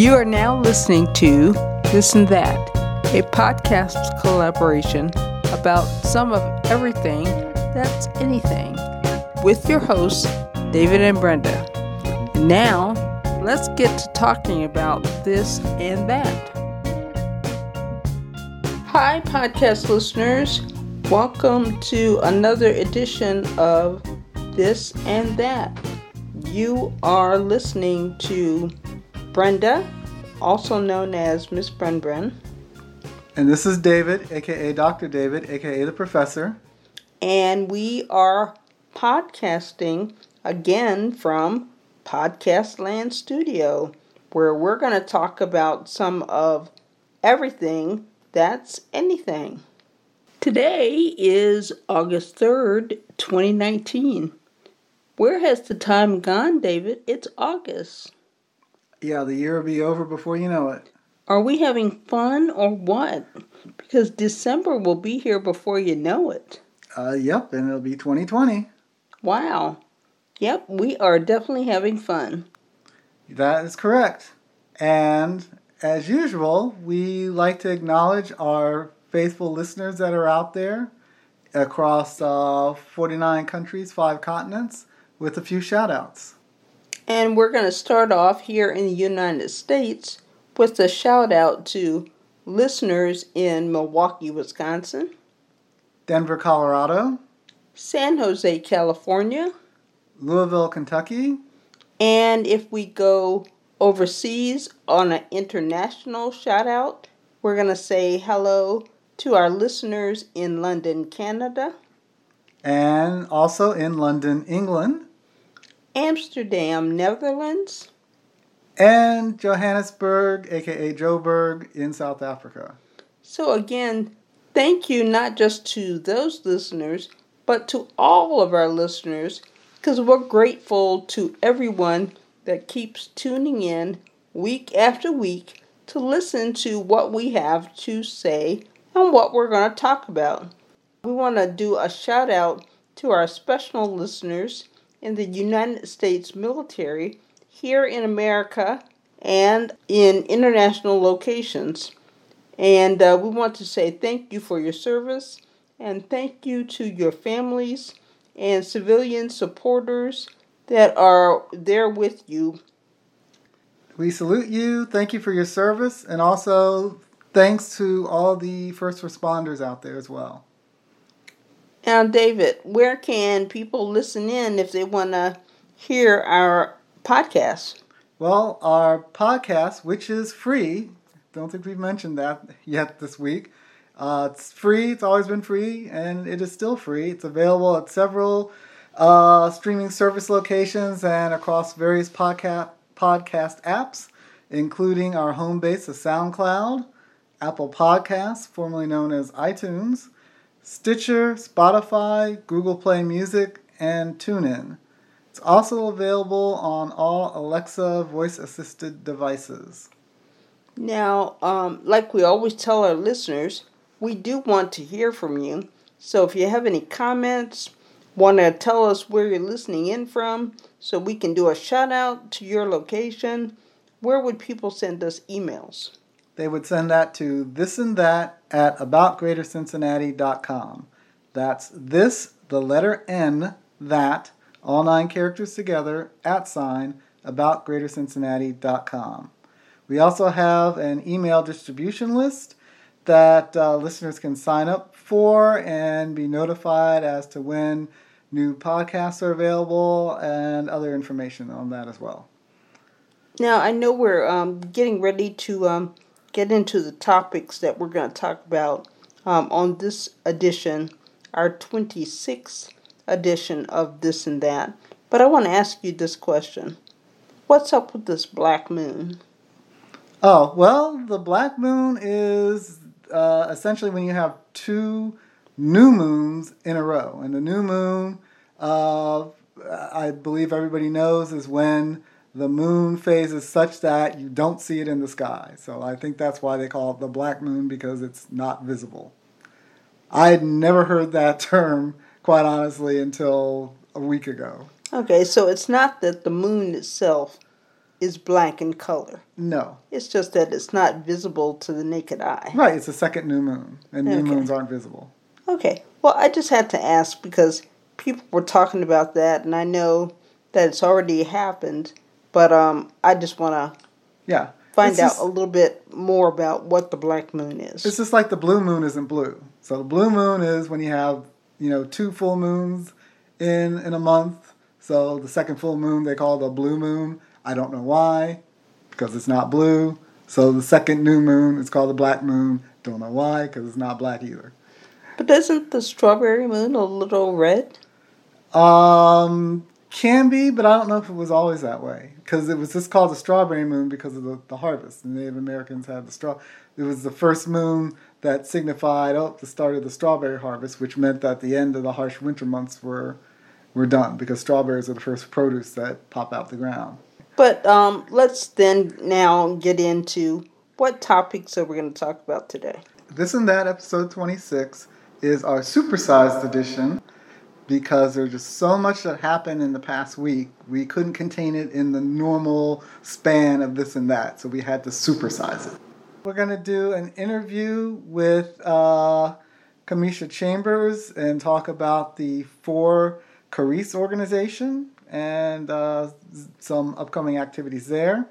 You are now listening to This and That, a podcast collaboration about some of everything that's anything with your hosts, David and Brenda. Now, let's get to talking about this and that. Hi, podcast listeners. Welcome to another edition of This and That. You are listening to Brenda, also known as Miss Bren And this is David, aka Dr. David, aka the professor. And we are podcasting again from Podcast Land Studio, where we're going to talk about some of everything that's anything. Today is August 3rd, 2019. Where has the time gone, David? It's August. Yeah, the year will be over before you know it. Are we having fun or what? Because December will be here before you know it. Uh, yep, and it'll be 2020. Wow. Yep, we are definitely having fun. That is correct. And as usual, we like to acknowledge our faithful listeners that are out there across uh, 49 countries, five continents, with a few shout outs. And we're going to start off here in the United States with a shout out to listeners in Milwaukee, Wisconsin, Denver, Colorado, San Jose, California, Louisville, Kentucky. And if we go overseas on an international shout out, we're going to say hello to our listeners in London, Canada. And also in London, England. Amsterdam, Netherlands. And Johannesburg, aka Joburg, in South Africa. So, again, thank you not just to those listeners, but to all of our listeners, because we're grateful to everyone that keeps tuning in week after week to listen to what we have to say and what we're going to talk about. We want to do a shout out to our special listeners in the United States military, here in America, and in international locations. And uh, we want to say thank you for your service and thank you to your families and civilian supporters that are there with you. We salute you. Thank you for your service. And also, thanks to all the first responders out there as well. Now, David, where can people listen in if they want to hear our podcast? Well, our podcast, which is free, don't think we've mentioned that yet this week. Uh, it's free, it's always been free, and it is still free. It's available at several uh, streaming service locations and across various podcast, podcast apps, including our home base of SoundCloud, Apple Podcasts, formerly known as iTunes, Stitcher, Spotify, Google Play Music, and TuneIn. It's also available on all Alexa voice assisted devices. Now, um, like we always tell our listeners, we do want to hear from you. So if you have any comments, want to tell us where you're listening in from so we can do a shout out to your location, where would people send us emails? They would send that to this and that at aboutgreatercincinnati.com. That's this, the letter N, that, all nine characters together, at sign, aboutgreatercincinnati.com. We also have an email distribution list that uh, listeners can sign up for and be notified as to when new podcasts are available and other information on that as well. Now, I know we're um, getting ready to um, get into the topics that we're going to talk about um, on this edition, our 26th edition of This and That. But I want to ask you this question What's up with this black moon? Oh, well, the black moon is uh, essentially when you have two new moons in a row. And the new moon, uh, I believe everybody knows, is when the moon phase is such that you don't see it in the sky. So I think that's why they call it the black moon because it's not visible. I had never heard that term, quite honestly, until a week ago. Okay, so it's not that the moon itself is black in color. No. It's just that it's not visible to the naked eye. Right, it's a second new moon, and new moons aren't visible. Okay. Well, I just had to ask because people were talking about that, and I know that it's already happened, but um, I just want to Yeah. find It's out just- a little bit more about what the black moon is. It's just like the blue moon isn't blue. So the blue moon is when you have, you know, two full moons in in a month. So the second full moon they call the blue moon. I don't know why, because it's not blue. So the second new moon is called the black moon. Don't know why, because it's not black either. But isn't the strawberry moon a little red? Um, can be, but I don't know if it was always that way. Because it was just called the strawberry moon because of the, the harvest. The Native Americans had the straw. It was the first moon that signified oh the start of the strawberry harvest, which meant that the end of the harsh winter months were were done because strawberries are the first produce that pop out the ground. But um, let's then now get into what topics are we going to talk about today. This and that episode twenty six is our supersized edition because there's just so much that happened in the past week. We couldn't contain it in the normal span of this and that, so we had to supersize it. We're going to do an interview with uh, Kamisha Chambers and talk about the Four Charis organization and uh, some upcoming activities there.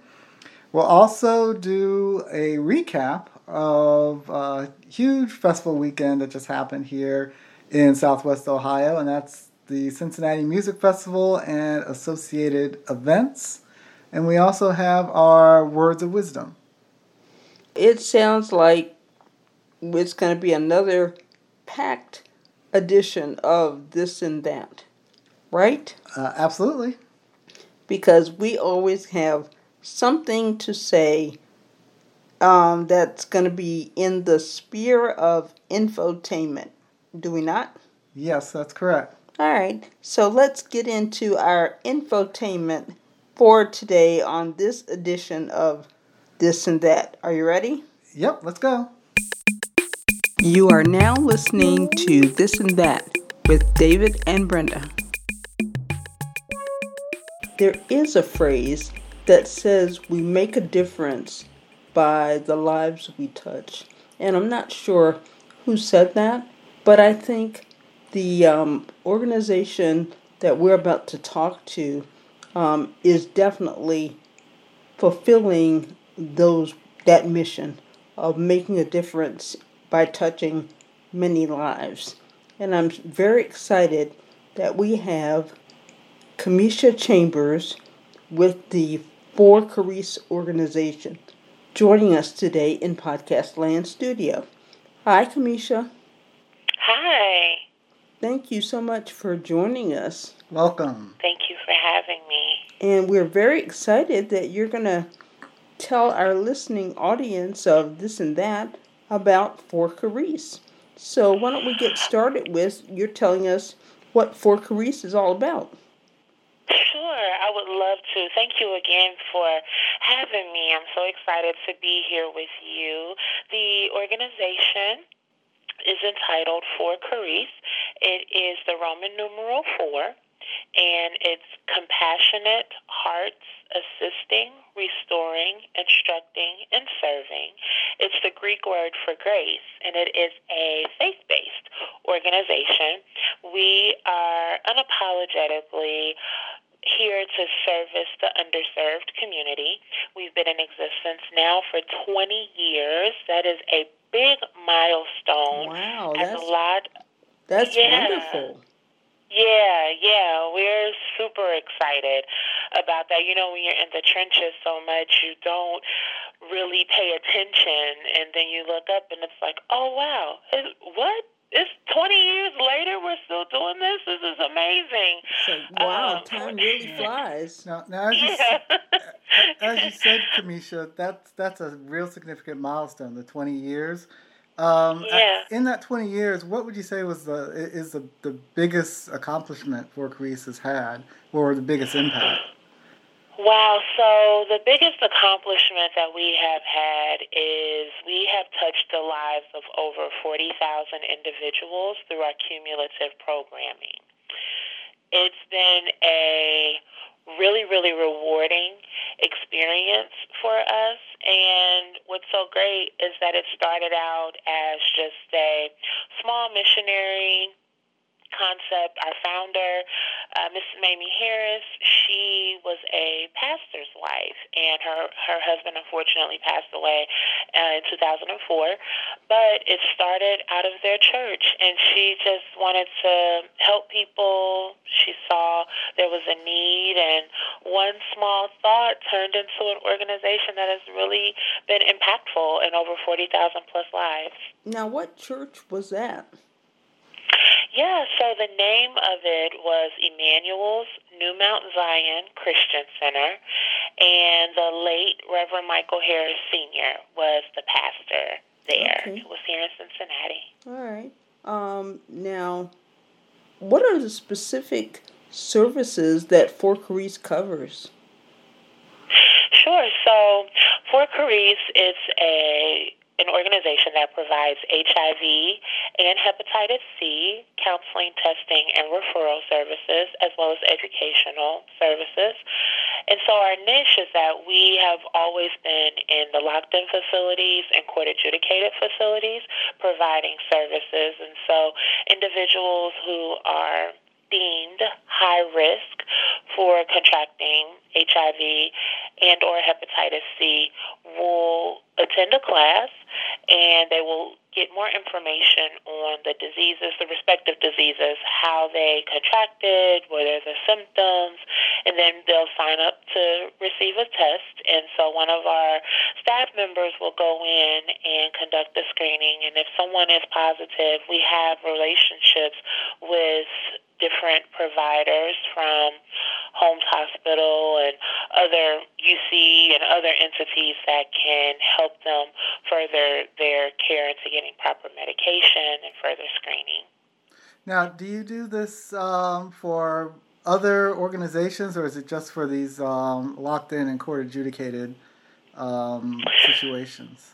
We'll also do a recap of a huge festival weekend that just happened here in Southwest Ohio, and that's the Cincinnati Music Festival and associated events. And we also have our words of wisdom. It sounds like it's going to be another packed edition of this and that, right? Uh, absolutely. Because we always have something to say um, that's going to be in the sphere of infotainment. Do we not? Yes, that's correct. All right, so let's get into our infotainment for today on this edition of This and That. Are you ready? Yep, let's go. You are now listening to This and That with David and Brenda. There is a phrase that says we make a difference by the lives we touch. And I'm not sure who said that, but I think the um, organization that we're about to talk to um, is definitely fulfilling those that mission of making a difference by touching many lives. And I'm very excited that we have Kamisha Chambers with the For Charis organization joining us today in Podcast Land Studio. Hi, Kamisha. Hi. Thank you so much for joining us. Welcome. Thank you for having me. And we're very excited that you're going to tell our listening audience of this and that about For Charis. So, why don't we get started with you're telling us what For Charis is all about? Sure, I would love to. Thank you again for having me. I'm so excited to be here with you. The organization is entitled For Charis. It is the Roman numeral 4, and it's compassionate hearts assisting, restoring, instructing, and serving. It's the Greek word for grace, and it is a faith based organization. We are unapologetically here to service the underserved community. We've been in existence now for 20 years. That is a big milestone. Wow, that's a lot that's Yeah. wonderful. yeah, yeah, we're super excited about that. You know, when you're in the trenches so much, you don't really pay attention, and then you look up and it's like, oh wow, what? It's 20 years later, we're still doing this. This is amazing. So, wow, Um, time really flies. Now, now as, you, Yeah. s- as you said, Kamisha, that's that's a real significant milestone. The twenty years. Um, Yeah. In that twenty years, what would you say was the is the, the biggest accomplishment For Charis has had, or the biggest impact? Wow, so the biggest accomplishment that we have had is we have touched the lives of over 40,000 individuals through our cumulative programming. It's been a really, really rewarding experience for us. And what's so great is that it started out as just a small missionary concept. Our founder, uh, Mrs. Mamie Harris, she was a pastor's wife, and her her husband unfortunately passed away uh, in 2004. But it started out of their church, and she just wanted to help people. She saw there was a need, and one small thought turned into an organization that has really been impactful in over 40,000 plus lives. Now, what church was that? Yeah, so the name of it was Emmanuel's New Mount Zion Christian Center, and the late Reverend Michael Harris Sr. was the pastor there. Okay. It was here in Cincinnati. All right. Um, now, what are the specific services that Four Charis covers? Sure. So, Four Charis is a an organization that provides HIV and hepatitis C counseling, testing, and referral services, as well as educational services. And so our niche is that we have always been in the locked in facilities and court adjudicated facilities providing services. And so individuals who are deemed high risk for contracting HIV and or hepatitis C will attend a class and they will get more information on the diseases, the respective diseases, how they contracted, what are the symptoms, and then they'll sign up to receive a test. And so one of our staff members will go in and conduct the screening. And if someone is positive, we have relationships with different providers from Holmes Hospital and other UC and other entities that can help them further their care into getting proper medication and further screening. Now, do you do this um, for other organizations or is it just for these um, locked in and court adjudicated um, situations?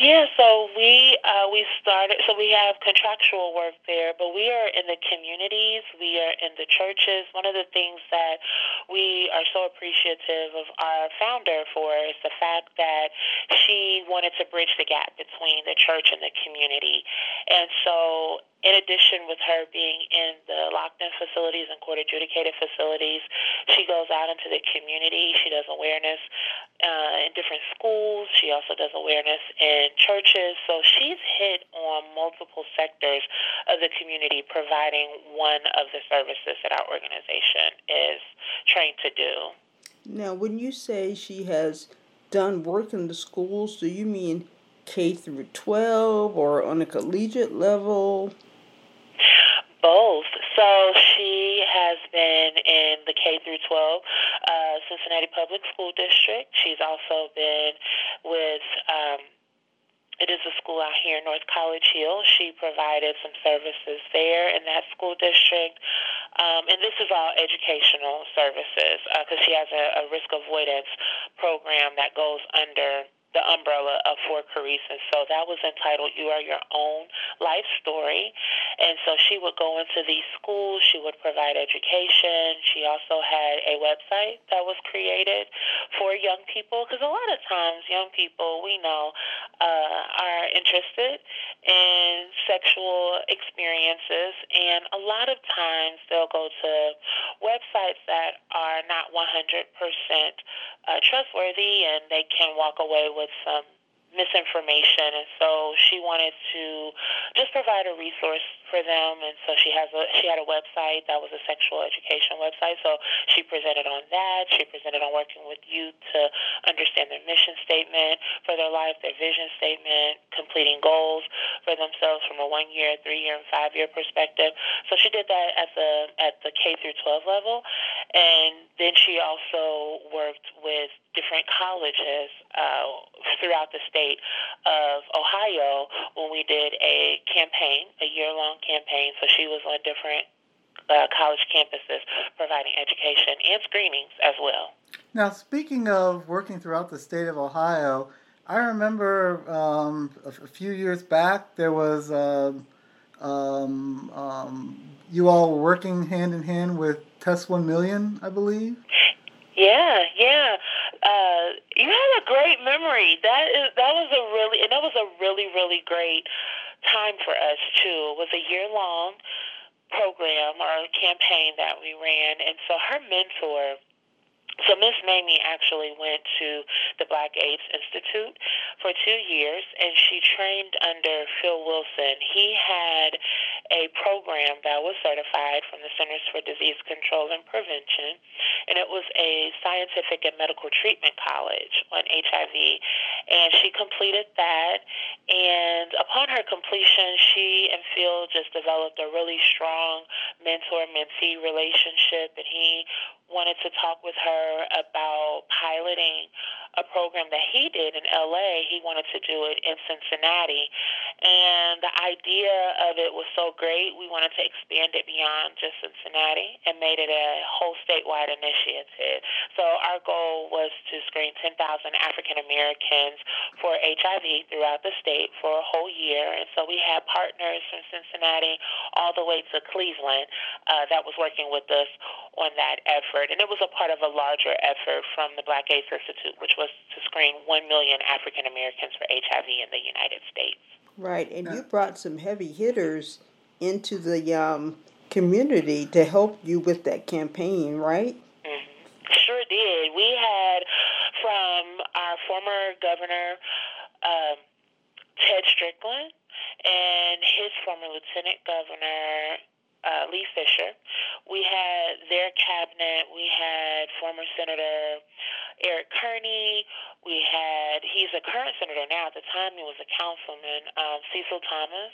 Yeah, so we uh, we started. So we have contractual work there, but we are in the communities. We are in the churches. One of the things that we are so appreciative of our founder for is the fact that she wanted to bridge the gap between the church and the community, and so in addition with her being in the locked in facilities and court adjudicated facilities, she goes out into the community. She does awareness uh, in different schools. She also does awareness in churches. So she's hit on multiple sectors of the community, providing one of the services that our organization is trained to do. Now, when you say she has done work in the schools, do you mean K through 12 or on a collegiate level? Both. So she has been in the K through 12 uh, Cincinnati Public School District. She's also been with. Um, it is a school out here in North College Hill. She provided some services there in that school district. Um, and this is all educational services because uh, she has a, a risk avoidance program that goes under the umbrella of Four Charis. And so that was entitled You Are Your Own Life Story. And so she would go into these schools, she would provide education. She also had a website that was created for young people because a lot of times young people, we know, uh, are interested in sexual experiences. And a lot of times they'll go to websites that are not 100% uh, trustworthy and they can walk away with with some misinformation and so she wanted to just provide a resource for them and so she has a she had a website that was a sexual education website so she presented on that. She presented on working with youth to understand their mission statement for their life their vision statement completing goals for themselves from a one year three year and five year perspective. So she did that at the at the K through 12 level and then she also worked with different colleges uh, throughout the state of Ohio when we did a campaign, a year long campaign. So she was on different uh, college campuses providing education and screenings as well. Now, speaking of working throughout the state of Ohio, I remember um, a, a, few years back there was uh, um, um, you all were working hand in hand with Test One Million, I believe. Yeah, yeah. Uh, you have a great memory. That is that was a really and that was a really really great time for us too. It was a year long program or campaign that we ran, and so her mentor so Miss Mamie actually went to the Black AIDS Institute for two years, and she trained under Phil Wilson. He had a program that was certified from the Centers for Disease Control and Prevention, and it was a scientific and medical treatment college on HIV. And she completed that, and upon her completion, she and Phil just developed a really strong mentor-mentee relationship, and he wanted to talk with her about piloting a program that he did in LA. He wanted to do it in Cincinnati. And the idea of it was so great, we wanted to expand it beyond just Cincinnati and made it a whole statewide initiative. So our goal was to screen 10,000 African Americans for HIV throughout the state for a whole year. And so we had partners from Cincinnati all the way to Cleveland uh, that was working with us on that effort. And it was a part of a larger effort from the Black AIDS Institute, which was to screen 1 million African Americans for HIV in the United States. Right, and you brought some heavy hitters into the um, community to help you with that campaign, right? Mm-hmm. Sure did. We had from our former governor, um, Ted Strickland, and his former lieutenant governor, uh, Lee Fisher. We had their cabinet. We had former Senator Eric Kearney. We had, he's a current senator now. At the time, he was a councilman, um, Cecil Thomas.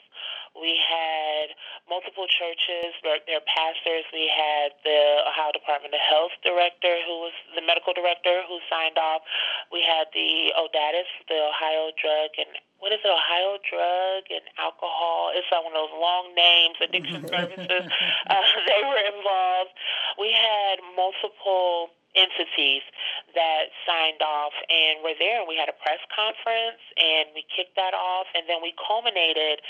We had multiple churches, their, their pastors. We had the Ohio Department of Health director, who was the medical director, who signed off. We had the ODADAS, the Ohio Drug and what is it, Ohio Drug and Alcohol. It's one of those long names, addiction services. Uh, they were involved. We had multiple entities that signed off and were there. And we had a press conference and we kicked that off. And then we culminated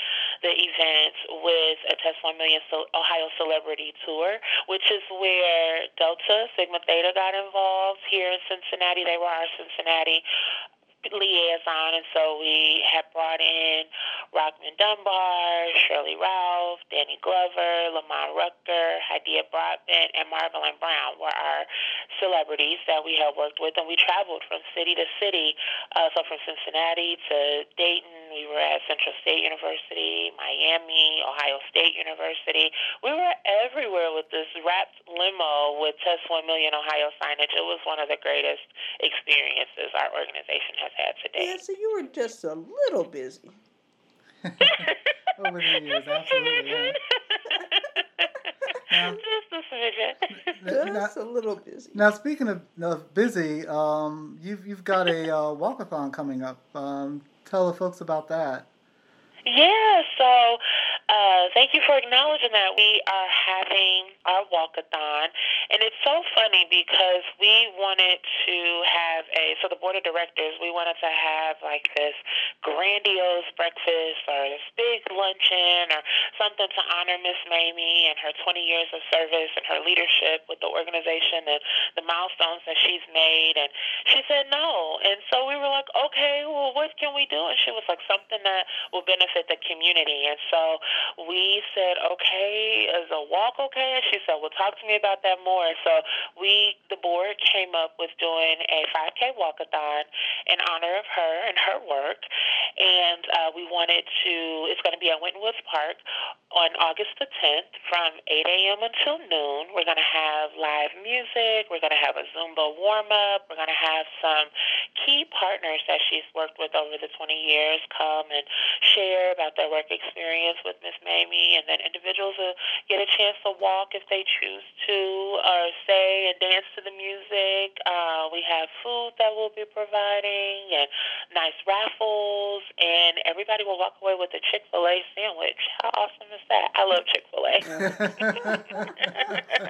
the event with a Test 1 Million Ohio Celebrity Tour, which is where Delta Sigma Theta got involved here in Cincinnati. They were our Cincinnati liaison, and so we have brought in Rockmond Dunbar, Sheryl Lee Ralph, Danny Glover, Lamman Rucker, Hydeia Broadbent, and Margolin Brown were our celebrities that we have worked with, and we traveled from city to city, uh, so from Cincinnati to Dayton. We were at Central State University, Miami, Ohio State University. We were everywhere with this wrapped limo with Test 1 Million Ohio signage. It was one of the greatest experiences our organization has had today. Yeah, so you were just a little busy. Over the years, absolutely. Yeah. Now, just a smidgen. Just a little busy. Now, speaking of, of busy, um, you've you've got a uh, walkathon coming up. Um, tell the folks about that. Yeah, so uh, thank you for acknowledging that. We are having our walkathon, and it's so funny because we wanted to have a so the board of directors we wanted to have like this grandiose breakfast or this big luncheon or something to honor Miss Mamie and her 20 years of service and her leadership with the organization and the milestones that she's made. And she said no, and so we were like, okay, well, what can we do? And she was like, something that will benefit the community. And so we said, okay, is a walk okay? And she said, well, talk to me about that more. So we, the board, came up with doing a 5K walkathon in honor of her and her work. And uh, we wanted to, it's going to be at Woods Park on August the 10th from 8 a.m. until noon. We're going to have live music. We're going to have a Zumba warm up. We're going to have some key partners that she's worked with over the 20 years come and share about their work experience with Miss Mamie, and then individuals will get a chance to walk if they choose to, or stay and dance to the music. Uh, we have food that we'll be providing, and nice raffles, and everybody will walk away with a Chick Fil A sandwich. How awesome is that? I love Chick Fil A.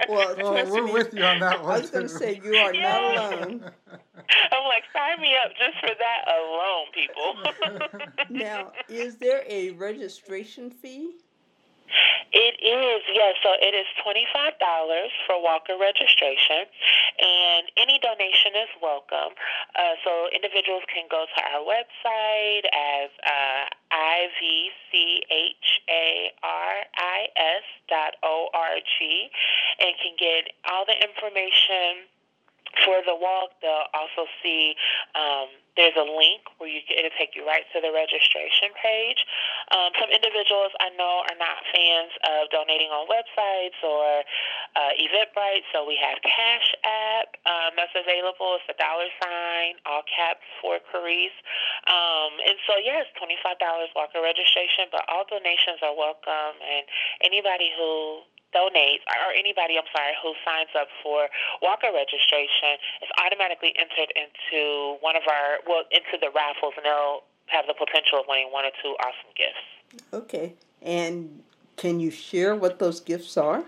well, well we're with you on that one. I was going to say you are yeah. not alone. I'm like, sign me up just for that alone, people. now, is there a registration fee? It is, yes. So it is $25 for walker registration, and any donation is welcome. Uh, so individuals can go to our website as uh, ivcharis dot org and can get all the information for the walk. They'll also see. Um, there's a link where you it'll take you right to the registration page. Um, some individuals I know are not fans of donating on websites or uh, Eventbrite, so we have Cash App um, that's available. It's a dollar sign, all caps for Charis. Um, and so, yes, $25 walker registration, but all donations are welcome, and anybody who donates, or anybody, I'm sorry, who signs up for walker registration is automatically entered into one of our, well, into the raffles, and they'll have the potential of winning one or two awesome gifts. Okay. And can you share what those gifts are?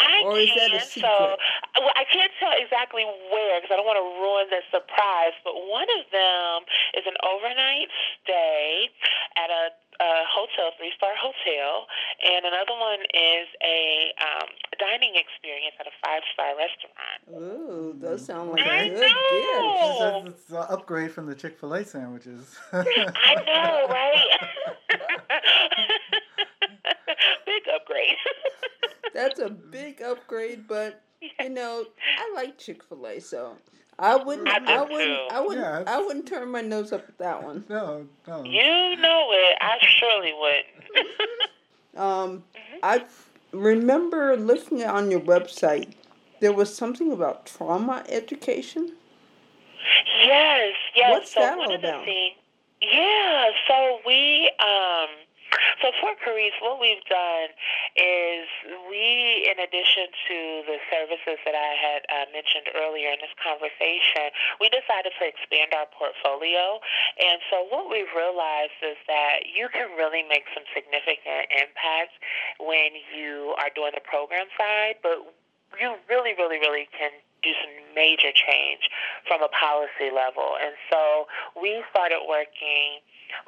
I or is that a secret? So, well, I can't tell exactly where because I don't want to ruin the surprise. But one of them is an overnight stay at a a hotel, three star hotel, and another one is a um, dining experience at a five star restaurant. Ooh, those sound like I good know. gifts. It's, it's an upgrade from the Chick Fil A sandwiches. I know, right? Big upgrade. That's a big upgrade, but you know, I like Chick Fil A, so I wouldn't, I I, wouldn't. I wouldn't, Yeah, I wouldn't turn my nose up at that one. no, no. you know it. I surely wouldn't. Um, I remember looking on your website. There was something about trauma education. Yes, yes. What's so that one all of the about? things, yeah. So we, um, so for Charis, what we've done is we, in addition to the services that I had uh, mentioned earlier in this conversation, we decided to expand our portfolio. And so what we've realized is that you can really make some significant impact when you are doing the program side, but you really, really, really can do some major change from a policy level. And so we started working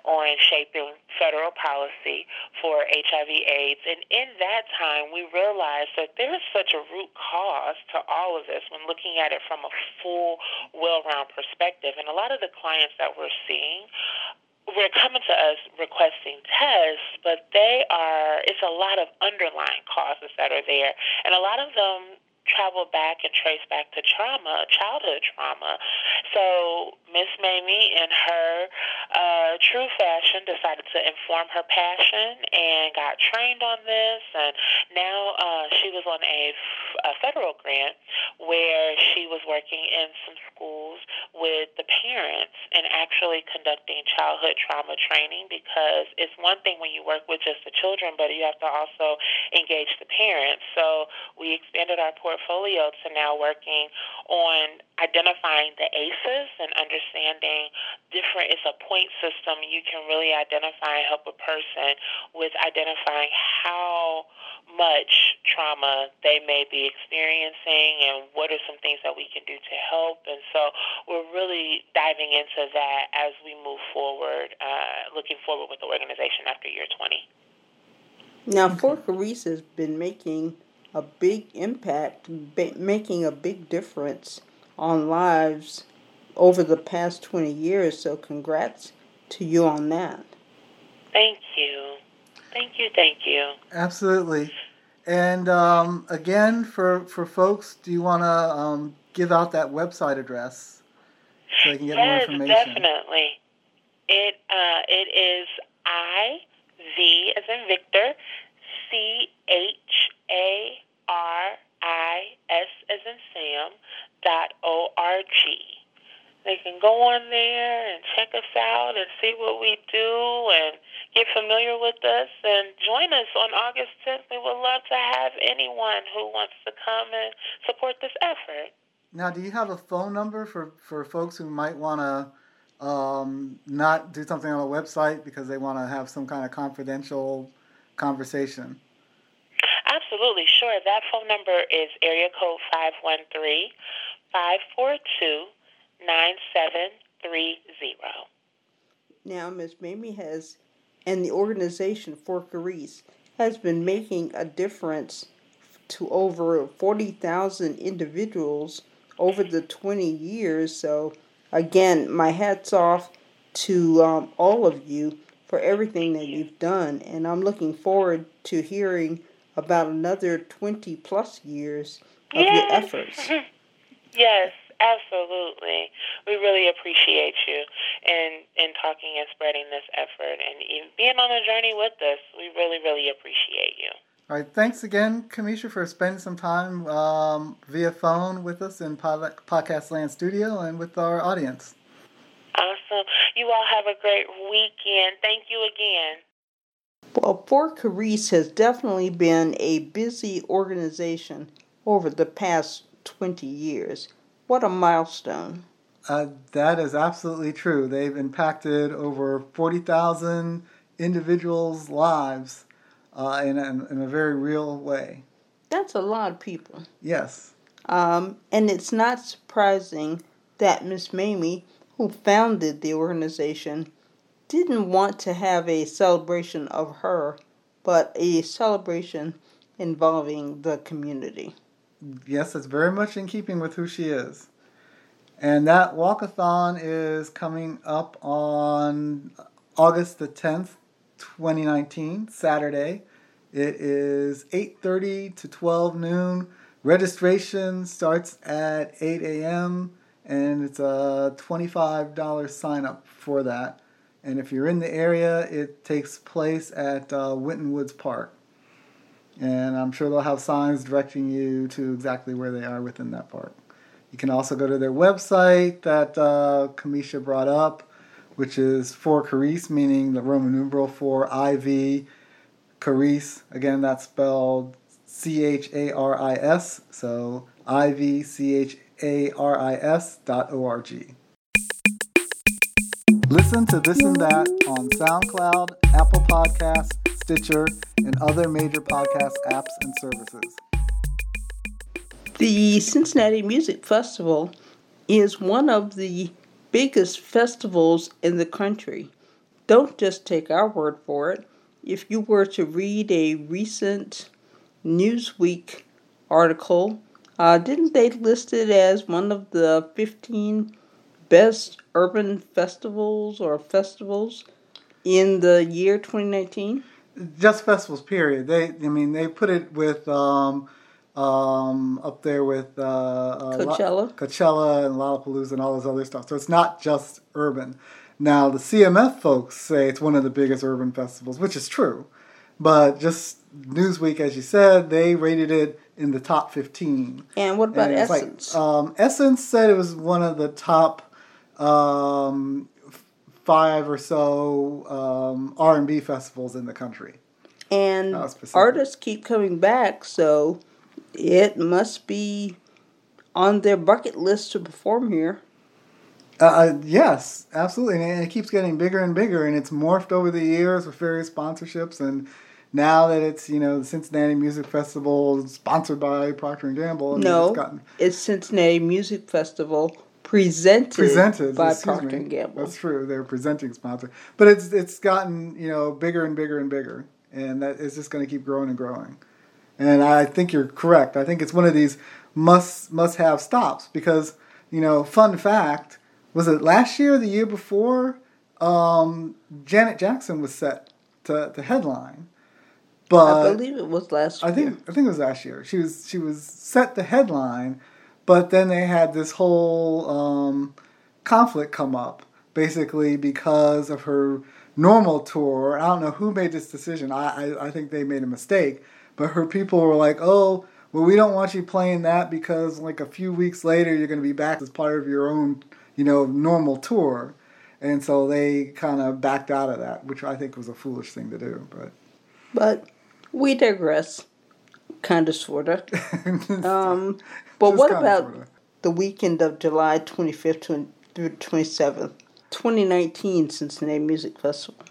on shaping federal policy for HIV AIDS. And in that time, we realized that there is such a root cause to all of this when looking at it from a full, well round perspective. And a lot of the clients that we're seeing we're coming to us requesting tests, but they are, it's a lot of underlying causes that are there. And a lot of them travel back and trace back to trauma, childhood trauma. So Miss Mamie, in her uh, true fashion, decided to inform her passion and got trained on this. And now uh, she was on a, federal grant where she was working in some schools with the parents and actually conducting childhood trauma training because it's one thing when you work with just the children, but you have to also engage the parents. So we expanded our portfolio to now working on identifying the ACEs and understanding different, it's a point system. You can really identify and help a person with identifying how much trauma they may be experiencing and what are some things that we can do to help. And so we're really diving into that as we move forward, uh, looking forward with the organization after year 20. Now, Fort Charis has been making a big impact, ba- making a big difference on lives over the past 20 years. So, congrats to you on that. Thank you. Thank you. Thank you. Absolutely. And um, again, for, for folks, do you want to um, give out that website address so they can get more yes, information? definitely. It uh, it is I V as in Victor, C H A R I S as in Sam dot O R G. They can go on there and check us out and see what we do and get familiar with us and join us on August 10th. We would love to have anyone who wants to come and support this effort. Now, do you have a phone number for, for folks who might want to um, not do something on a website because they want to have some kind of confidential conversation? Absolutely, sure. That phone number is area code 513 542 9730. Now, Miss Mamie has, and the organization for Charis has been making a difference to over 40,000 individuals over the 20 years. So, again, my hat's off to um, all of you for everything that you've done. And I'm looking forward to hearing about another 20 plus years of Yay. your efforts. yes, absolutely. We really appreciate you and and talking and spreading this effort and even being on a journey with us. We really, really appreciate you. All right, thanks again, Kamisha, for spending some time um, via phone with us in Pod- Podcast Land Studio and with our audience. Awesome. You all have a great weekend. Thank you again. Well, Fort Charis has definitely been a busy organization over the past 20 years. What a milestone. Uh, that is absolutely true. They've impacted over 40,000 individuals' lives uh, in, a, in a very real way. That's a lot of people. Yes. Um, and it's not surprising that Miss Mamie, who founded the organization, didn't want to have a celebration of her, but a celebration involving the community. Yes, it's very much in keeping with who she is. And that walkathon is coming up on August the 10th, 2019, Saturday. It is 8:30 to 12 noon. Registration starts at 8 a.m. and it's a $25 sign up for that. And if you're in the area, it takes place at uh, Winton Woods Park. And I'm sure they'll have signs directing you to exactly where they are within that park. You can also go to their website that uh, Kamisha brought up, which is for Charis, meaning the Roman numeral for IV Charis. Again, that's spelled C H A R I S. So I V C H A R I S dot O R G. Listen to This and That on SoundCloud, Apple Podcasts, Stitcher, and other major podcast apps and services. The Cincinnati Music Festival is one of the biggest festivals in the country. Don't just take our word for it. If you were to read a recent Newsweek article, uh, didn't they list it as one of the 15 best urban festivals or festivals in the year 2019? Just festivals, period. They, I mean, they put it with um, um, up there with uh, uh, La- Coachella. Coachella and Lollapalooza and all this other stuff. So it's not just urban. Now the CMF folks say it's one of the biggest urban festivals, which is true. But just Newsweek, as you said, they rated it in the top 15. And what about And it's like, Essence? um, Essence said it was one of the top um, five or so um, R&B festivals in the country. and artists keep coming back, so it must be on their bucket list to perform here. Uh, uh, yes, absolutely, and it keeps getting bigger and bigger, and it's morphed over the years with various sponsorships, and now that it's you know the Cincinnati Music Festival sponsored by Procter and Gamble, No, it's gotten it's Cincinnati Music Festival presented, presented by Procter me. and Gamble. That's true. They're presenting sponsor, but it's it's gotten you know bigger and bigger and bigger, and that is just going to keep growing and growing. And I think you're correct. I think it's one of these must must have stops because you know, fun fact was it last year or the year before? Um, Janet Jackson was set to, to headline, but I believe it was last I year. think I think it was last year. She was she was set the headline, but then they had this whole um, conflict come up, basically because of her normal tour. I don't know who made this decision. I, I I think they made a mistake, but her people were like, oh. Well, we don't want you playing that because, like, a few weeks later, you're going to be back as part of your own, you know, normal tour, and so they kind of backed out of that, which I think was a foolish thing to do. But But we digress, kind of, sort of. Um, but what about the weekend of July 25th through 27th, 2019 Cincinnati Music Festival?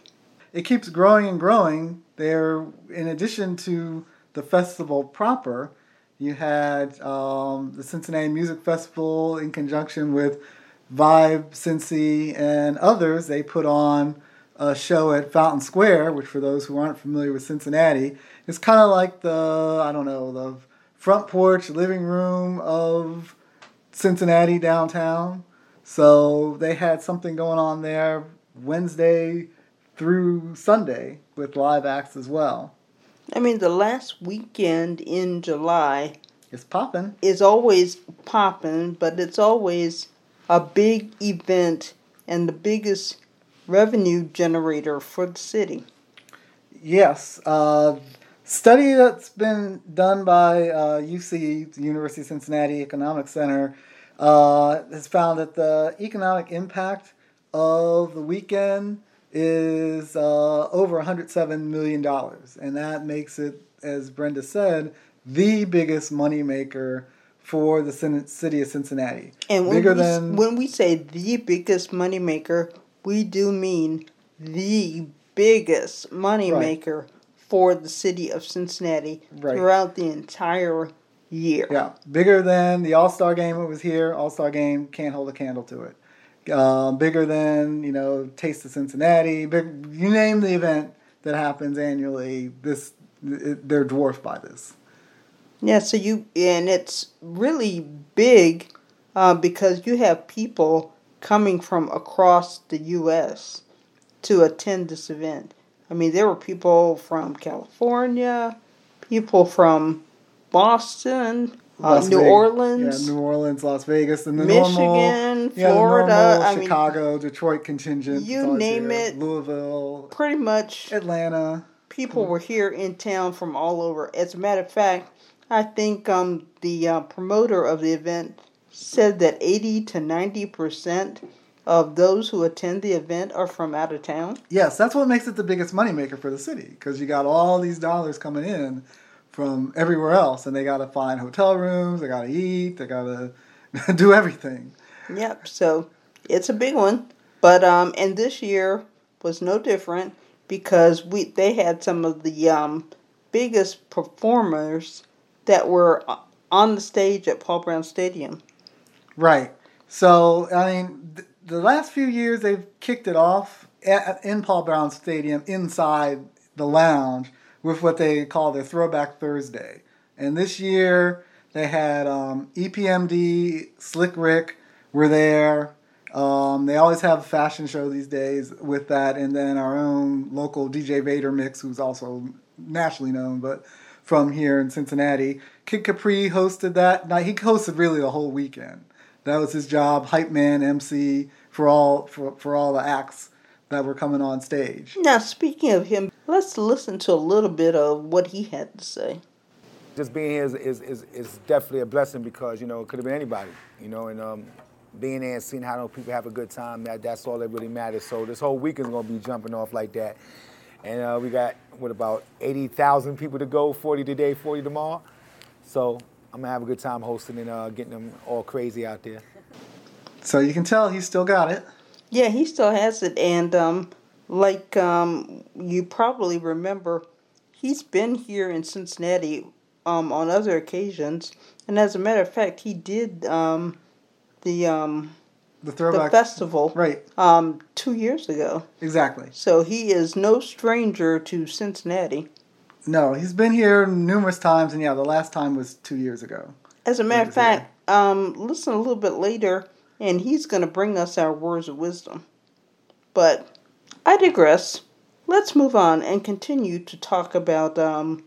it keeps growing and growing. There, in addition to the festival proper, you had um, the Cincinnati Music Festival in conjunction with Vibe, Cincy, and others. They put on a show at Fountain Square, which for those who aren't familiar with Cincinnati, is kind of like the I don't know the front porch living room of Cincinnati downtown. So they had something going on there Wednesday through Sunday with live acts as well. I mean, the last weekend in July is popping. is always popping, but it's always a big event and the biggest revenue generator for the city. Yes. Uh, study that's been done by uh, UC, the University of Cincinnati Economic Center, uh, has found that the economic impact of the weekend is uh, over $107 million. And that makes it, as Brenda said, the biggest moneymaker for the city of Cincinnati. And when, Bigger we, than when we say the biggest moneymaker, we do mean the biggest moneymaker for the city of Cincinnati Right. throughout the entire year. Yeah, bigger than the All Star game It was here. All Star game can't hold a candle to it. Uh, bigger than you know Taste of Cincinnati. Big, you name the event that happens annually. This it, they're dwarfed by this. Yeah, so you and it's really big uh, because you have people coming from across the U.S. to attend this event. I mean, there were people from California, people from Boston, uh, New Vegas- Orleans, yeah, New Orleans, Las Vegas, and the normal, Michigan, yeah, the Florida. normal I mean, Chicago, Detroit contingent. you name here. it. Louisville, pretty much Atlanta. people were here in town from all over. As a matter of fact, I think um, the uh, promoter of the event said that 80 to 90 percent of those who attend the event are from out of town. Yes, that's what makes it the biggest moneymaker for the city because you got all these dollars coming in from everywhere else, and they got to find hotel rooms, they got to eat, they got to do everything. Yep. So it's a big one, but um, and this year was no different because we they had some of the um biggest performers that were on the stage at Paul Brown Stadium. Right. So I mean, the last few years they've kicked it off at, in Paul Brown Stadium inside the lounge with what they call their Throwback Thursday, and this year they had um, EPMD, Slick Rick were there. Um, they always have a fashion show these days with that, and then our own local DJ Vader mix, who's also nationally known, but from here in Cincinnati. Kid Capri hosted that night. He hosted really the whole weekend. That was his job, hype man, MC for all for, for all the acts that were coming on stage. Now, speaking of him, let's listen to a little bit of what he had to say. just being here is, is, is, is definitely a blessing because you know it could have been anybody, you know, and um, being there and seeing how those people have a good time that that's all that really matters. So this whole weekend's gonna be jumping off like that, and uh, we got what about eighty thousand people to go, forty today, forty tomorrow. So I'm gonna have a good time hosting and uh, getting them all crazy out there. So you can tell he's still got it. Yeah, he still has it, and um, like um, you probably remember, he's been here in Cincinnati um, on other occasions, and as a matter of fact, he did um, the um, The the festival Right. um, two years ago. Exactly. So he is no stranger to Cincinnati. No, he's been here numerous times, and yeah, the last time was two years ago. As a matter of fact, um, listen a little bit later, and he's going to bring us our words of wisdom. But I digress. Let's move on and continue to talk about um,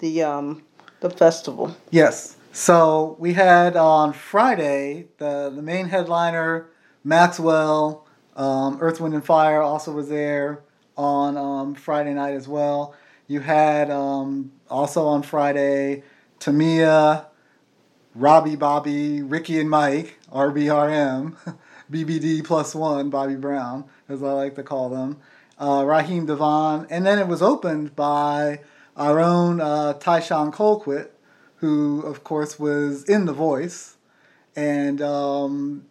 the um, the festival. Yes. So we had on Friday the the main headliner Maxwell, um, Earth, Wind and Fire also was there on um, Friday night as well. You had um, also on Friday Tamia, Robbie, Bobby, Ricky and Mike, RBRM, BBD plus one, Bobby Brown, as I like to call them, uh, Raheem DeVaughn, and then it was opened by our own uh, Tyshawn Colquitt, who of course was in The Voice, and um,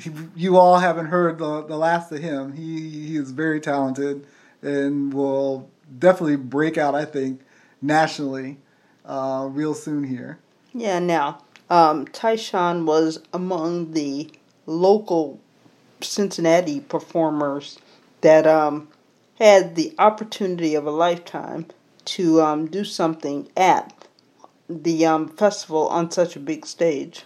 he, you all haven't heard the, the last of him. He he is very talented and will definitely break out. I think nationally, uh, real soon here. Yeah, now, um, Tyshawn was among the local Cincinnati performers that um, had the opportunity of a lifetime to um, do something at the um, festival on such a big stage.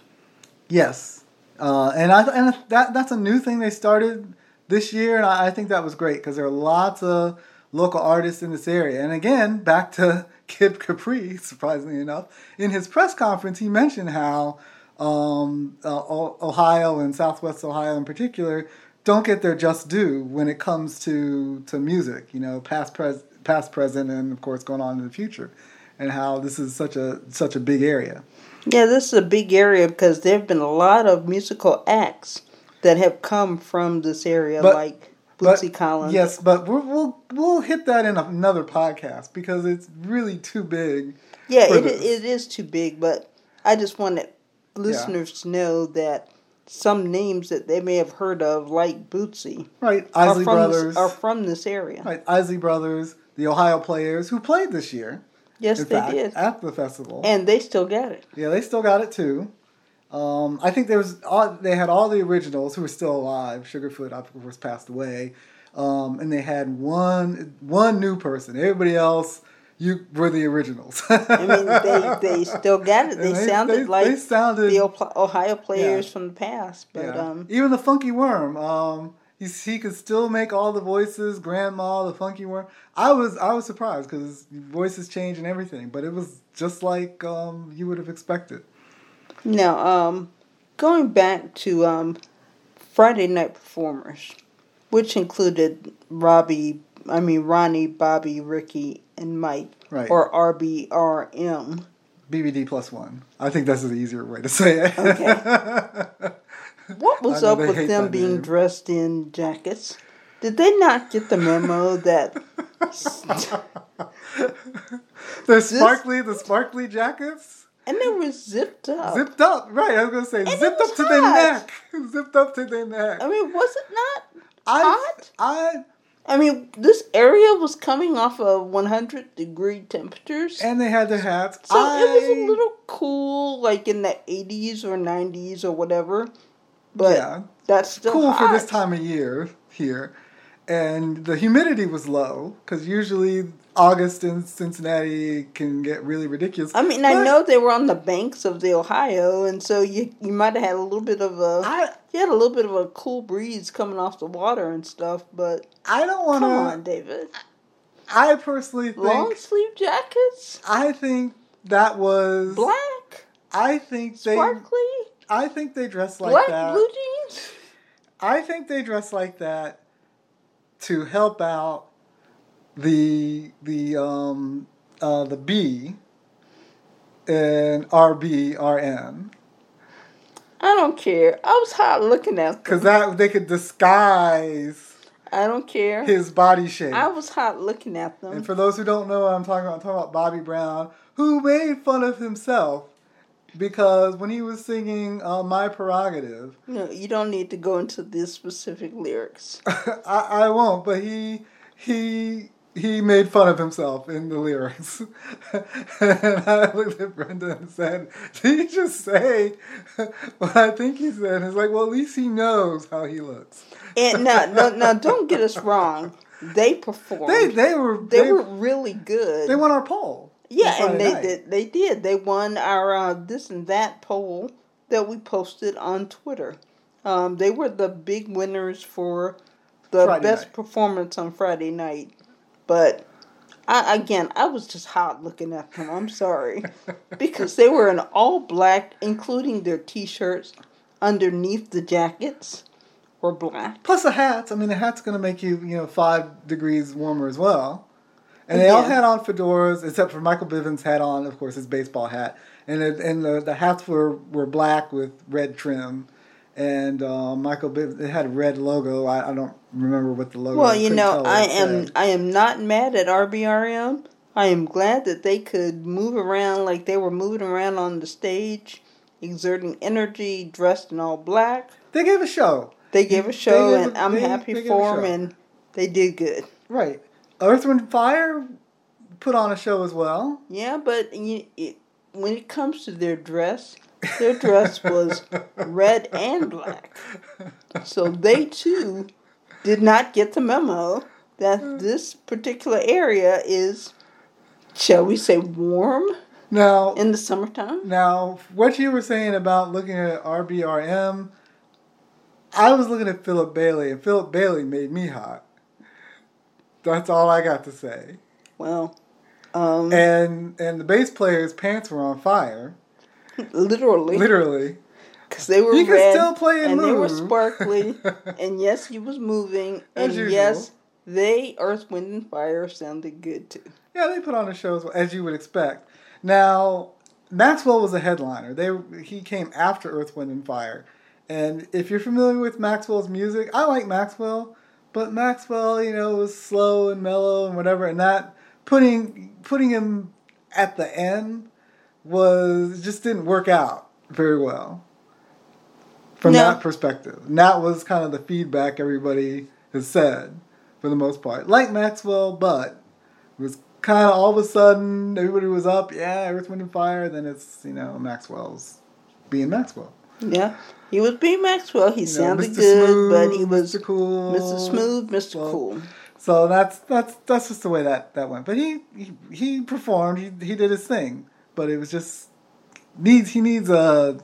Yes, uh, and I and that that's a new thing they started this year, and I, I think that was great because there are lots of local artists in this area. And again, back to Kid Capri, surprisingly enough, in his press conference, he mentioned how um, uh, Ohio and Southwest Ohio in particular don't get their just due when it comes to to music. You know, past, pres- past, present, and of course going on in the future, and how this is such a such a big area. Yeah, this is a big area because there have been a lot of musical acts that have come from this area, but, like Bootsy but, Collins. Yes, but we will we'll we'll hit that in another podcast because it's really too big. Yeah, it, it is too big, but I just wanted listeners yeah. to know that some names that they may have heard of, like Bootsy, right, Isley Brothers, this, are from this area. Right, Isley Brothers, the Ohio Players, who played this year. Yes, they fact, did at the festival, and they still got it. Yeah, they still got it too. Um, I think there was all, they had all the originals who were still alive. Sugarfoot, of course, passed away, um, and they had one one new person. Everybody else, you were the originals. I mean, they, they still got it. They, they sounded they, like they sounded, the Ohio players yeah. from the past. But yeah. um, even the Funky Worm, um, he, he could still make all the voices. Grandma, the funky worm. I was I was surprised because voices change and everything, but it was just like um, you would have expected. Now, um, going back to um, Friday night performers, which included Robbie, I mean Ronnie, Bobby, Ricky, and Mike, right. or RBRM. BBD plus one. I think that's the easier way to say it. Okay. What was up with them being name. dressed in jackets? Did they not get the memo that the sparkly the sparkly jackets? And they were zipped up. Zipped up, right? I was gonna say and zipped up to their neck. zipped up to their neck. I mean, was it not I, hot? I I mean, this area was coming off of 100 degree temperatures. And they had their hats. So I, it was a little cool, like in the 80s or 90s or whatever. But yeah, that's still cool hot. for this time of year here. And the humidity was low because usually August in Cincinnati can get really ridiculous. I mean, but I know they were on the banks of the Ohio, and so you you might have had a little bit of a I, you had a little bit of a cool breeze coming off the water and stuff. But I don't want to. Come on, David. I personally think long sleeve jackets. I think that was black. I think sparkly. They, I think they dress like Black that. blue jeans. I think they dress like that to help out the the um uh the B and RBRM. I don't care. I was hot looking at them. Cause that they could disguise. I don't care. His body shape. I was hot looking at them. And for those who don't know what I'm talking about, I'm talking about Bobby Brown, who made fun of himself because when he was singing uh, "My Prerogative," no, you don't need to go into the specific lyrics. I, I won't, but he he he made fun of himself in the lyrics. and I looked at Brenda and said, Did he just say what I think he said? It's like, well, at least he knows how he looks. And now, no, no, don't get us wrong. They performed. They they were they, they were really good. They won our poll. Yeah, and they did. They did. They won our uh, this and that poll that we posted on Twitter. Um, they were the big winners for the Friday best night. performance on Friday night. But I, again, I was just hot looking at them. I'm sorry because they were in all black, including their t-shirts underneath the jackets were black. Plus the hats. I mean, the hat's going to make you, you know, five degrees warmer as well. And they all had on fedoras, except for Michael Bivins had on, of course, his baseball hat. And it, and the, the hats were, were black with red trim. And uh, Michael Bivins, it had a red logo. I, I don't remember what the logo. Was. Well, you know, I am I am not mad at RBRM. I am glad that they could move around like they were moving around on the stage, exerting energy, dressed in all black. They gave a show. They gave a show, gave and i I'm they, happy they for them, and they did good. Right. Earth, Wind, Fire put on a show as well. Yeah, but you, it, when it comes to their dress, their dress was red and black. So they too did not get the memo that hmm. this particular area is, shall we say, warm Now, in the summertime. now, what you were saying about looking at RBRM, I was looking at Philip Bailey, and Philip Bailey made me hot. That's all I got to say. Well, um, And and the bass player's pants were on fire, literally, literally. because they were He could red still play and and they were sparkly, and yes, he was moving, and yes, they Earth, Wind, and Fire sounded good too. Yeah, they put on a show as, well, as you would expect. Now, Maxwell was a headliner. They he came after Earth, Wind, and Fire. And if you're familiar with Maxwell's music, I like Maxwell, but Maxwell, you know, was slow and mellow and whatever, and that putting putting him at the end was just didn't work out very well from No. that perspective. And that was kind of the feedback everybody has said for the most part. Like Maxwell, but it was kind of all of a sudden everybody was up, yeah, Earth, Wind, and Fire. Then it's you know Maxwell's being Maxwell. Yeah, he was being Maxwell. He You sounded Mr. good, Smooth, but he was Mr. Cool, Mr. Smooth, Mr. Well, Cool. So that's that's that's just the way that that went. But he he, he performed. He he did his thing. But it was just needs he needs a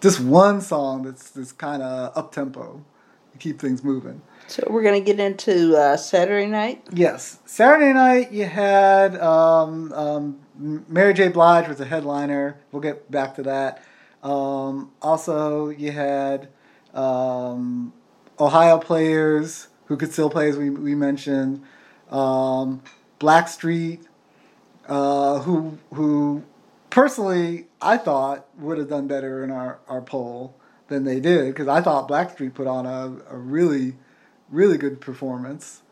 just one song that's that's kind of up tempo to keep things moving. So we're gonna get into uh, Saturday night. Yes, Saturday night you had um, um, Mary J. Blige was a headliner. We'll get back to that. Um, also, you had um, Ohio players who could still play, as we, we mentioned. Um, Blackstreet, uh, who who personally I thought would have done better in our, our poll than they did because I thought Blackstreet put on a, a really really good performance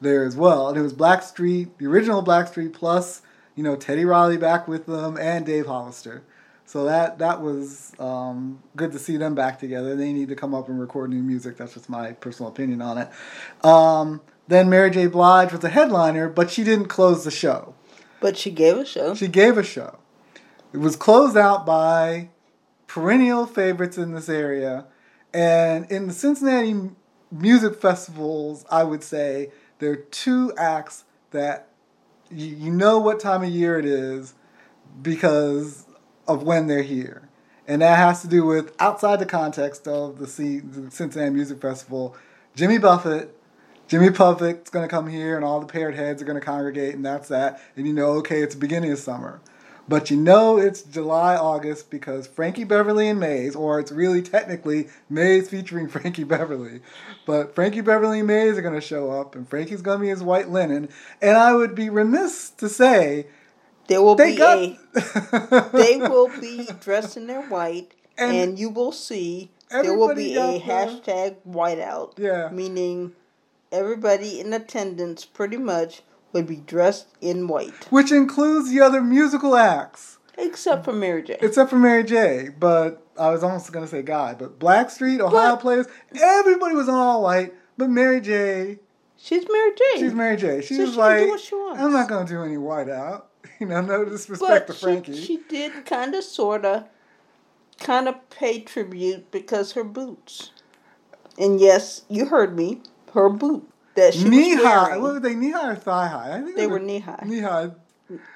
there as well. And it was Blackstreet, the original Blackstreet, plus you know Teddy Riley back with them and Dave Hollister. So that that was um, good to see them back together. They need to come up and record new music. That's just my personal opinion on it. Um, then Mary J. Blige was a headliner, but she didn't close the show. But she gave a show. She gave a show. It was closed out by perennial favorites in this area. And in the Cincinnati music festivals, I would say there are two acts that you, you know what time of year it is because of when they're here. And that has to do with outside the context of the, C, Cincinnati Music Festival. Jimmy Buffett, Jimmy Buffett's going to come here, and all the Parrotheads are going to congregate, and that's that. And you know, okay, it's the beginning of summer. But you know it's July, August because Frankie Beverly and Maze, or it's really technically Maze featuring Frankie Beverly. But Frankie Beverly and Maze are going to show up, and Frankie's going to be his white linen. And I would be remiss to say There will they be got. a. They will be dressed in their white, And and, you will see there will be a hashtag whiteout. Yeah. Meaning, everybody in attendance pretty much would be dressed in white, which includes the other musical acts, except for Mary J. except for Mary J. But I was almost going to say Guy, but Blackstreet, Ohio But- players, everybody was all white, but Mary J. She's Mary J. She's Mary J. She So was she like, do what she wants. I'm not going to do any white out. You know, no disrespect but to Frankie. She, she did kind of, sort of, kind of pay tribute because her boots. And yes, you heard me. Her boot that she knee high. What were they? Knee high or thigh high? I think they were knee high, knee high.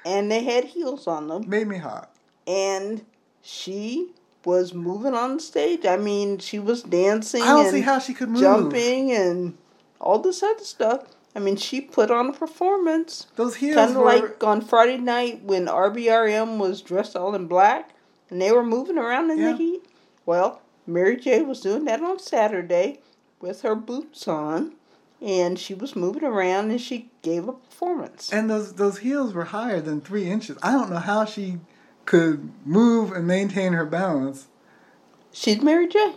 and they had heels on them. Made me hot. And she was moving on the stage. I mean, she was dancing I don't and see how she could move. jumping and all this other stuff. I mean, she put on a performance. Those heels Kind of were. like on Friday night when RBRM was dressed all in black and they were moving around in Yeah. the heat. Well, Mary J was doing that on Saturday with her boots on and she was moving around and she gave a performance. and those those heels were higher than three inches. I don't know how she could move and maintain her balance She's Mary J.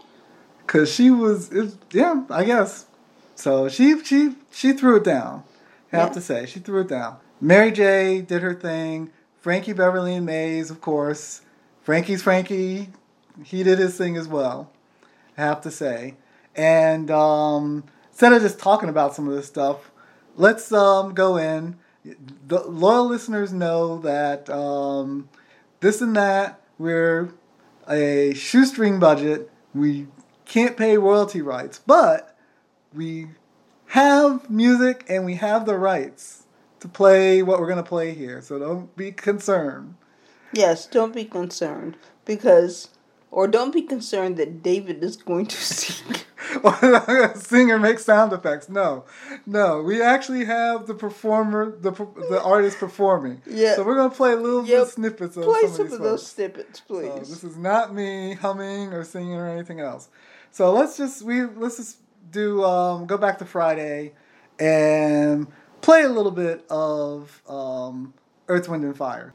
because she was. It, yeah, I guess. So she she she threw it down. I have Yeah. to say she threw it down. Mary J did her thing. Frankie Beverly and Maze, of course. Frankie's Frankie. He did his thing as well. I have to say. And um, instead of just talking about some of this stuff, let's um, go in. The loyal listeners know that um, this and that, we're a shoestring budget. We can't pay royalty rights, but we have music and we have the rights to play what we're going to play here. So don't be concerned. Yes, don't be concerned because, or don't be concerned that David is going to sing. sing or make sound effects. No, no. We actually have the performer, the the artist performing. Yeah. So we're gonna play a little Yep. bit snippets of Play some, some of, of those snippets, So please. this is not me humming or singing or anything else. So let's just we let's just do um, go back to Friday and play a little bit of um, Earth, Wind, and Fire.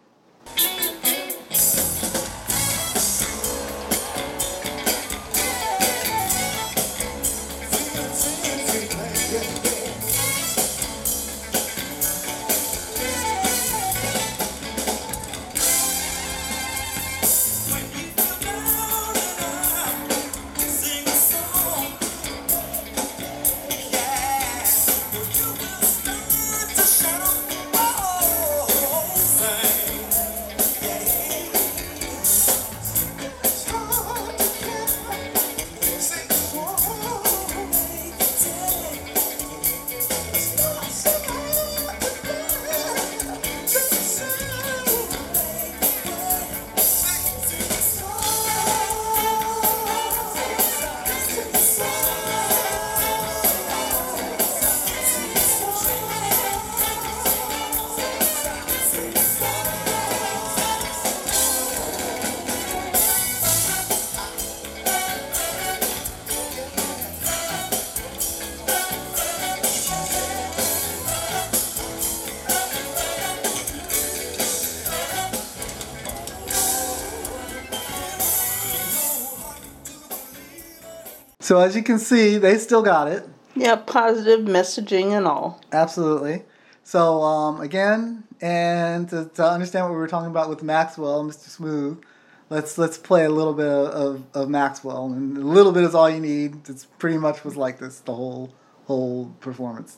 So as you can see, they still got it. yeah, positive messaging and all. Absolutely. So um, again, and to, to understand what we were talking about with Maxwell, Mr. Smooth, let's let's play a little bit of, of Maxwell, and a little bit is all you need. It's pretty much was like this the whole whole performance.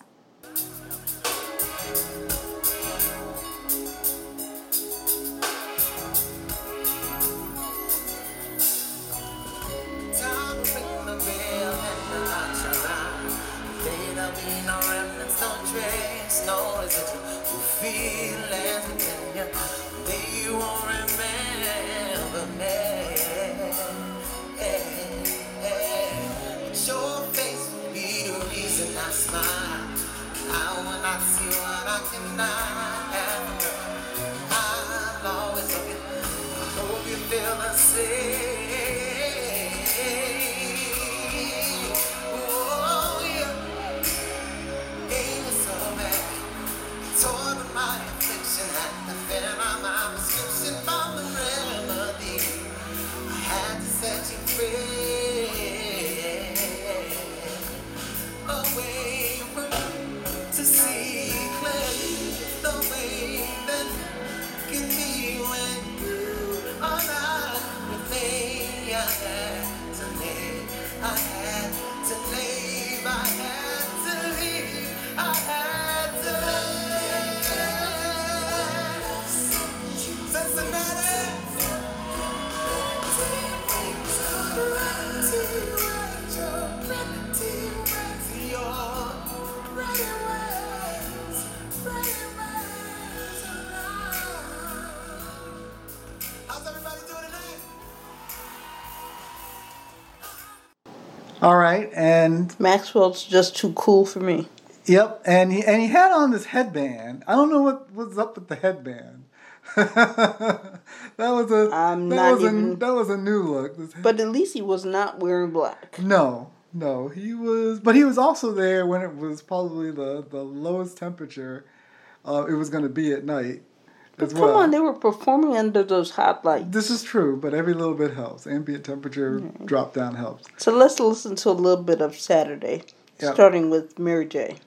And Maxwell's just too cool for me. yep, and he and he had on this headband. I don't know what was up with the headband. that was a I'm that was a that was a new look. But at least he was not wearing black. No, no, he was, but he was also there when it was probably the the lowest temperature uh, it was going to be at night as Come well. on, they were performing under those hot lights. this is true, but every little bit helps. Ambient temperature drop down helps. So let's listen to a little bit of Saturday, Yep. starting with Mary J.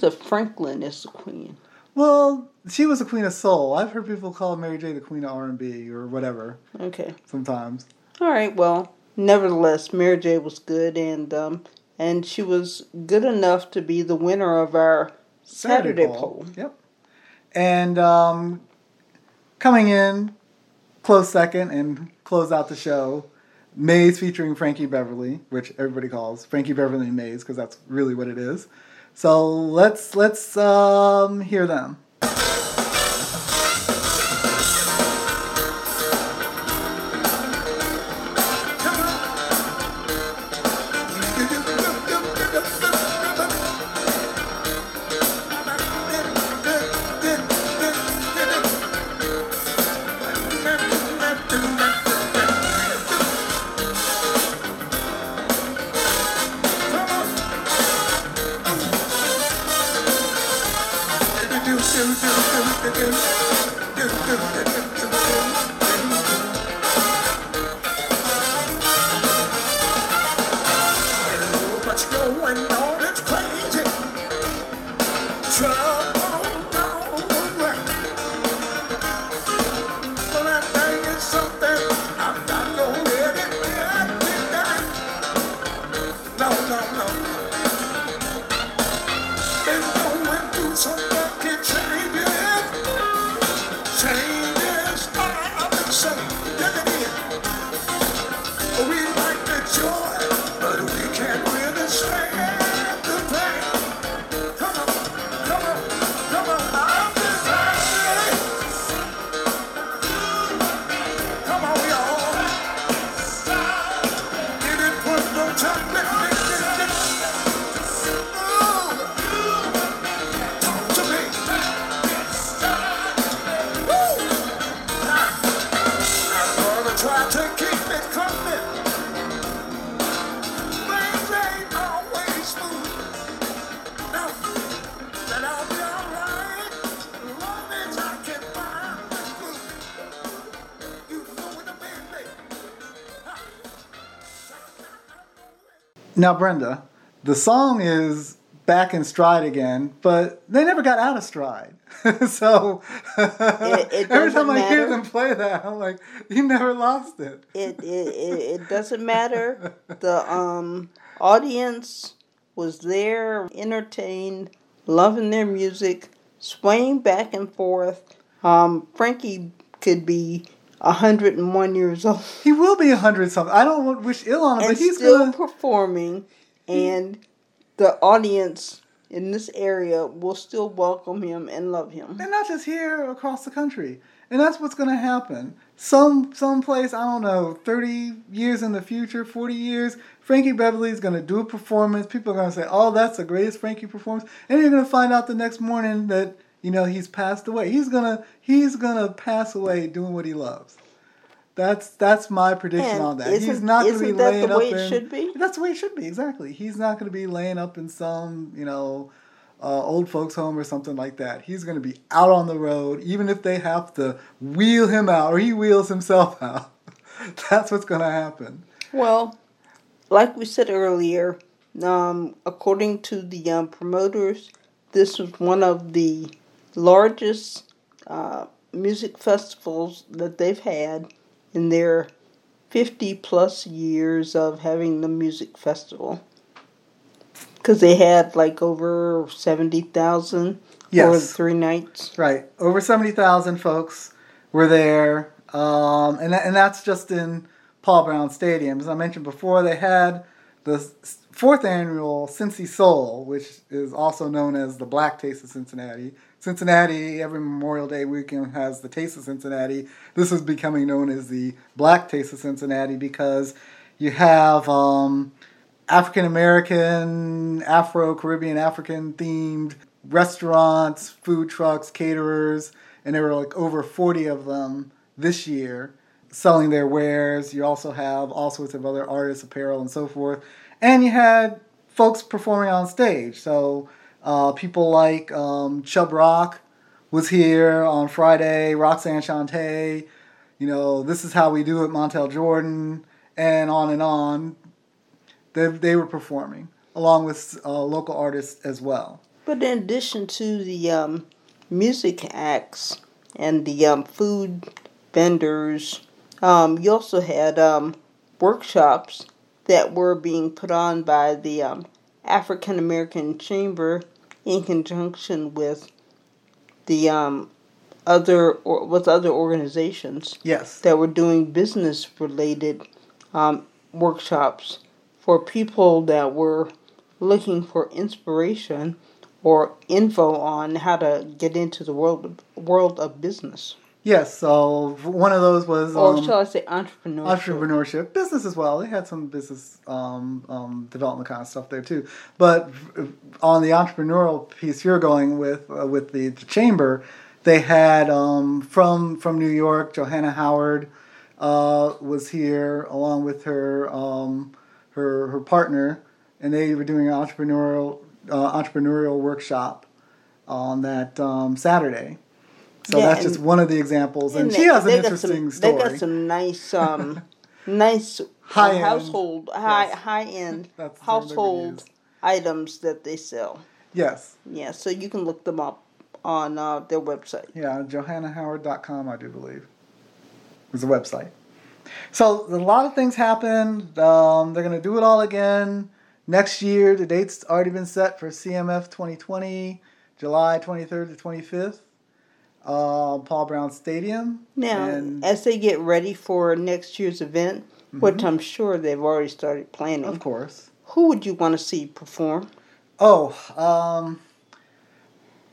Aretha Franklin is the queen. Well, she was the queen of soul. I've heard people call Mary J the queen of R and B or whatever Okay. sometimes. All right. Well, nevertheless, Mary J was good, and um, and she was good enough to be the winner of our Saturday, poll. Yep. And um, coming in close second and close out the show, Maze featuring Frankie Beverly, which everybody calls Frankie Beverly and Maze because that's really what it is. So let's let's um, hear them. Now, Brenda, the song is back in stride again, but they never got out of stride. so it every doesn't time I hear them play that, I'm like, you never lost it. It it, it, it doesn't matter. The um audience was there, entertained, loving their music, swaying back and forth. Um, Frankie could be hundred and one years old He will be a hundred something. I don't wish ill on him, and but he's still gonna. performing, and the audience in this area will still welcome him and love him. and not just here across the country. And that's what's going to happen. Some someplace I don't know, thirty years in the future, forty years, Frankie Beverly is going to do a performance. People are going to say, "Oh, that's the greatest Frankie performance," and you're going to find out the next morning that you know he's passed away. He's gonna he's gonna pass away doing what he loves. That's that's my prediction And on that. he's isn't- going to be that the laying up way it in. should be? That's the way it should be. Exactly. He's not going to be laying up in some you know uh, old folks home or something like that. He's going to be out on the road, even if they have to wheel him out or he wheels himself out. That's what's going to happen. Well, like we said earlier, um, according to the um, promoters, this was one of the largest uh, music festivals that they've had in their 50 plus years of having the music festival. Because they had like over 70,000 for Yes. three nights. Right. Over 70,000 folks were there. Um, and, that, and that's just in Paul Brown Stadium. As I mentioned before, they had the fourth annual Cincy Soul, which is also known as the Black Taste of Cincinnati. Cincinnati, every Memorial Day weekend, has the Taste of Cincinnati. This is becoming known as the Black Taste of Cincinnati because you have um, African American, Afro Caribbean, African themed restaurants, food trucks, caterers, and there were like over 40 of them this year selling their wares. You also have all sorts of other artists, apparel, and so forth. And you had folks performing on stage. So uh, people like um, Chubb Rock was here on Friday, Roxanne Shante, you know, This Is How We Do It, Montell Jordan, and on and on They they were performing along with uh, local artists as well. But in addition to the um, music acts and the um, food vendors, um, you also had um, workshops that were being put on by the um, African American Chamber in conjunction with the um, other or with other organizations Yes. that were doing business related um, workshops for people that were looking for inspiration or info on how to get into the world world of business. Yes. So one of those was Or um, shall I say entrepreneurship? entrepreneurship, business as well. They had some business um, um, development kind of stuff there too. But on the entrepreneurial piece you're going with uh, with the, the chamber, they had um, from from New York, Johanna Howard uh, was here along with her um, her her partner, and they were doing an entrepreneurial uh, entrepreneurial workshop on that um, Saturday. So Yeah, that's just one of the examples, and, And she has an interesting some, story. They got some nice, um, nice uh, High-end, household, high yes. high end That's the term they would household items that they sell. Yes. Yeah, so you can look them up on uh, their website. Yeah, johannahoward.com, I do believe, is the website. So a lot of things happened. Um, they're going to do it all again next year. The date's already been set for CMF 2020, July 23rd to 25th, uh, Paul Brown Stadium. Now, as they get ready for next year's event, which I'm sure they've already started planning, of course. who would you want to see perform? Oh, um,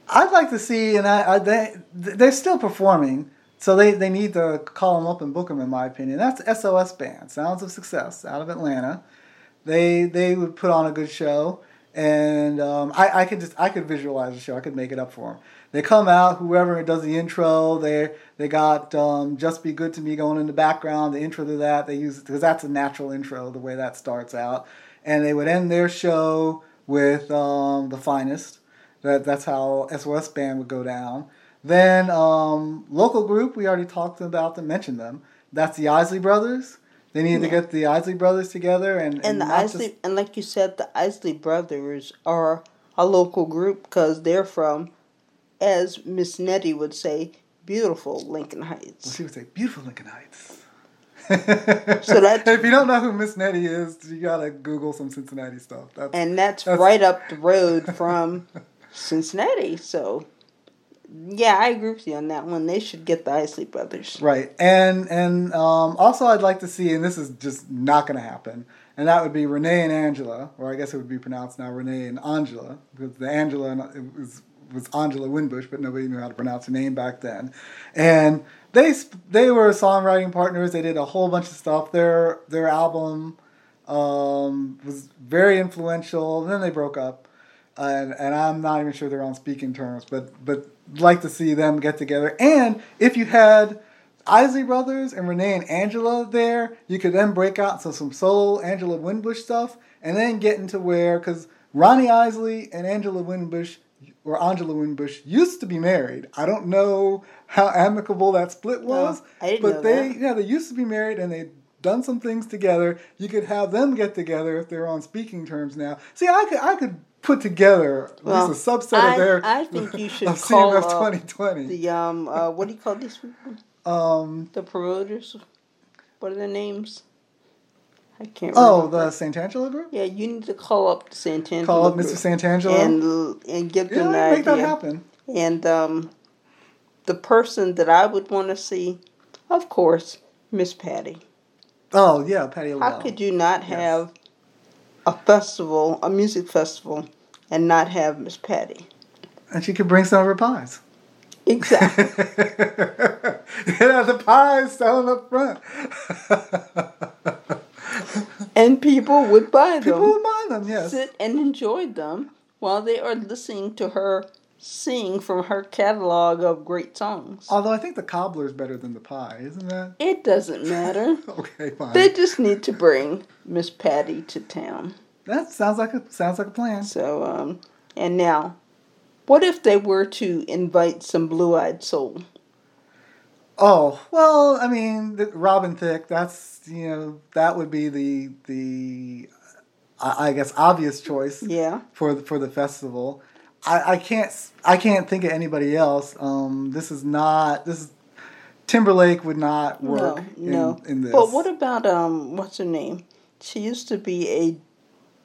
I'd like to see, and I, I they they're still performing, so they, they need to call them up and book them, in my opinion. That's SOS Band, Sounds of Success, out of Atlanta. They they would put on a good show, and um, I I could just I could visualize the show. I could make it up for them. They come out, whoever does the intro. They they got um, "Just Be Good to Me" going in the background. The intro to that they use because that's a natural intro, the way that starts out, and they would end their show with um, the finest. That that's how SOS Band would go down. Then um, local group we already talked about them, mentioned them. That's the Isley Brothers. They needed to get the Isley Brothers together and And the Isley, just- and like you said, the Isley brothers are a local group because they're from, as Miss Nettie would say, beautiful Lincoln well, Heights. she would say beautiful Lincoln Heights. So that- if you don't know who Miss Nettie is, you gotta Google some Cincinnati stuff. That's, And that's, That's- right up the road from Cincinnati. So, yeah, I agree with you on that one. They should get the Isley brothers. Right, and and um, also I'd like to see, and this is just not going to happen, and that would be Renee and Angela, or I guess it would be pronounced now Renee and Angela, because the Angela was was Angela Winbush, but nobody knew how to pronounce her name back then, and they they were songwriting partners. They did a whole bunch of stuff. Their their album um, was very influential. And then they broke up, and and I'm not even sure they're on speaking terms. But but like to see them get together. And if you had Isley Brothers and Renee and Angela there, you could then break out into some solo Angela Winbush stuff, and then get into where because Ronnie Isley and Angela Winbush. Or Angela Winbush used to be married. I don't know how amicable that split was, I didn't but they that. yeah they used to be married and they done some things together. You could have them get together if they're on speaking terms now. See, I could I could put together at Well, least a subset I- of their I think you should of call CMF up 2020. The um, uh, what do you call these people? um The promoters. What are their names? I can't. Remember. Oh remember. the Santangelo group. Yeah, you need to call up the Santangelo. Call up Mr. Santangelo. and and give yeah, them the make that happen. And um, the person that I would want to see, of course, Miss Patty. Oh yeah, Patty How could you not Yes. have a festival, a music festival, and not have Miss Patti? And she could bring some of her pies. Exactly. yeah, the pies selling up front. and people would buy them. People would buy them, yes. sit and enjoy them while they are listening to her sing from her catalog of great songs. Although I think the cobbler's better than the pie, isn't that? It doesn't matter. Okay, fine. They just need to bring Miss Patti to town. That sounds like a sounds like a plan. So, um, and now, what if they were to invite some Blue Eyed Soul? Oh well, I mean, the, Robin Thicke. That's you know that would be the the I, I guess obvious choice Yeah. for the, for the festival. I, I can't I can't think of anybody else. Um, this is not this is Timberlake would not work no, no. in, in this. But what about um? What's her name? She used to be a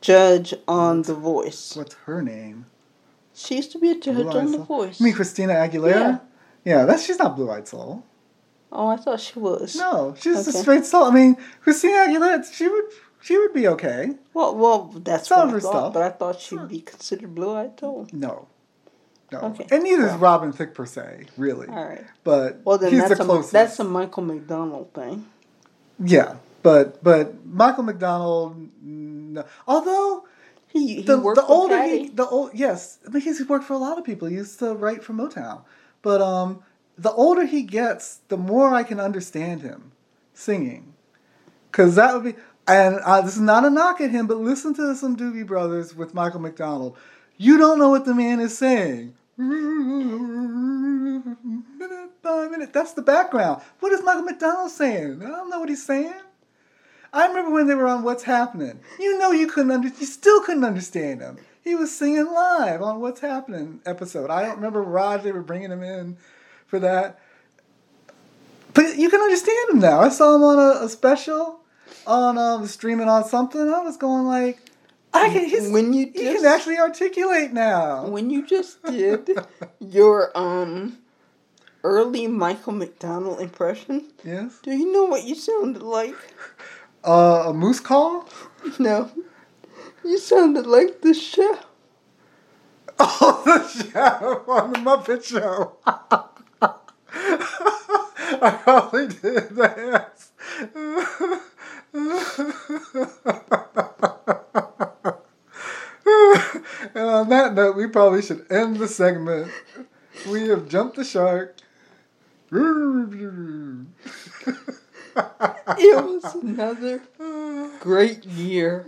judge on The Voice. What's her name? She used to be a judge Blue-Eyed on The Soul? Voice. You mean Christina Aguilera? Yeah, yeah, that's she's not Blue Eyed Soul. oh, I thought she was. No, she's a straight soul. I mean, Christina Aguilera, she would she would be okay. Well, well, that's Some of her thought. stuff. But I thought she'd be considered blue-eyed soul. No, no, Okay, and neither is. Robin Thicke per se, really. All right. But Well, then he's that's the a closest. that's a Michael McDonald thing. yeah, but but Michael McDonald. No. Although He he the, worked the older Patti. he the old yes, I mean he's worked for a lot of people. He used to write for Motown, but um, the older he gets, the more I can understand him singing, because that would be. And uh, this is not a knock at him, but listen to some Doobie Brothers with Michael McDonald. You don't know what the man is saying. Minute by minute. That's the background. What is Michael McDonald saying? I don't know what he's saying. I remember when they were on What's Happening. You know you couldn't under, you still couldn't understand him. He was singing live on What's Happening episode. I don't remember Raj. They were bringing him in for that, but you can understand him now. I saw him on a, a special on um, streaming on something. I was going like, I can. He's, When you he can actually articulate now. When you just did your um early Michael McDonald impression, yes. do you know what you sounded like? Uh, a moose call. No. You sounded like the chef. Oh, the show on the Muppet Show. I probably did that. and on that note, we probably should end the segment. We have jumped the shark. It was another great year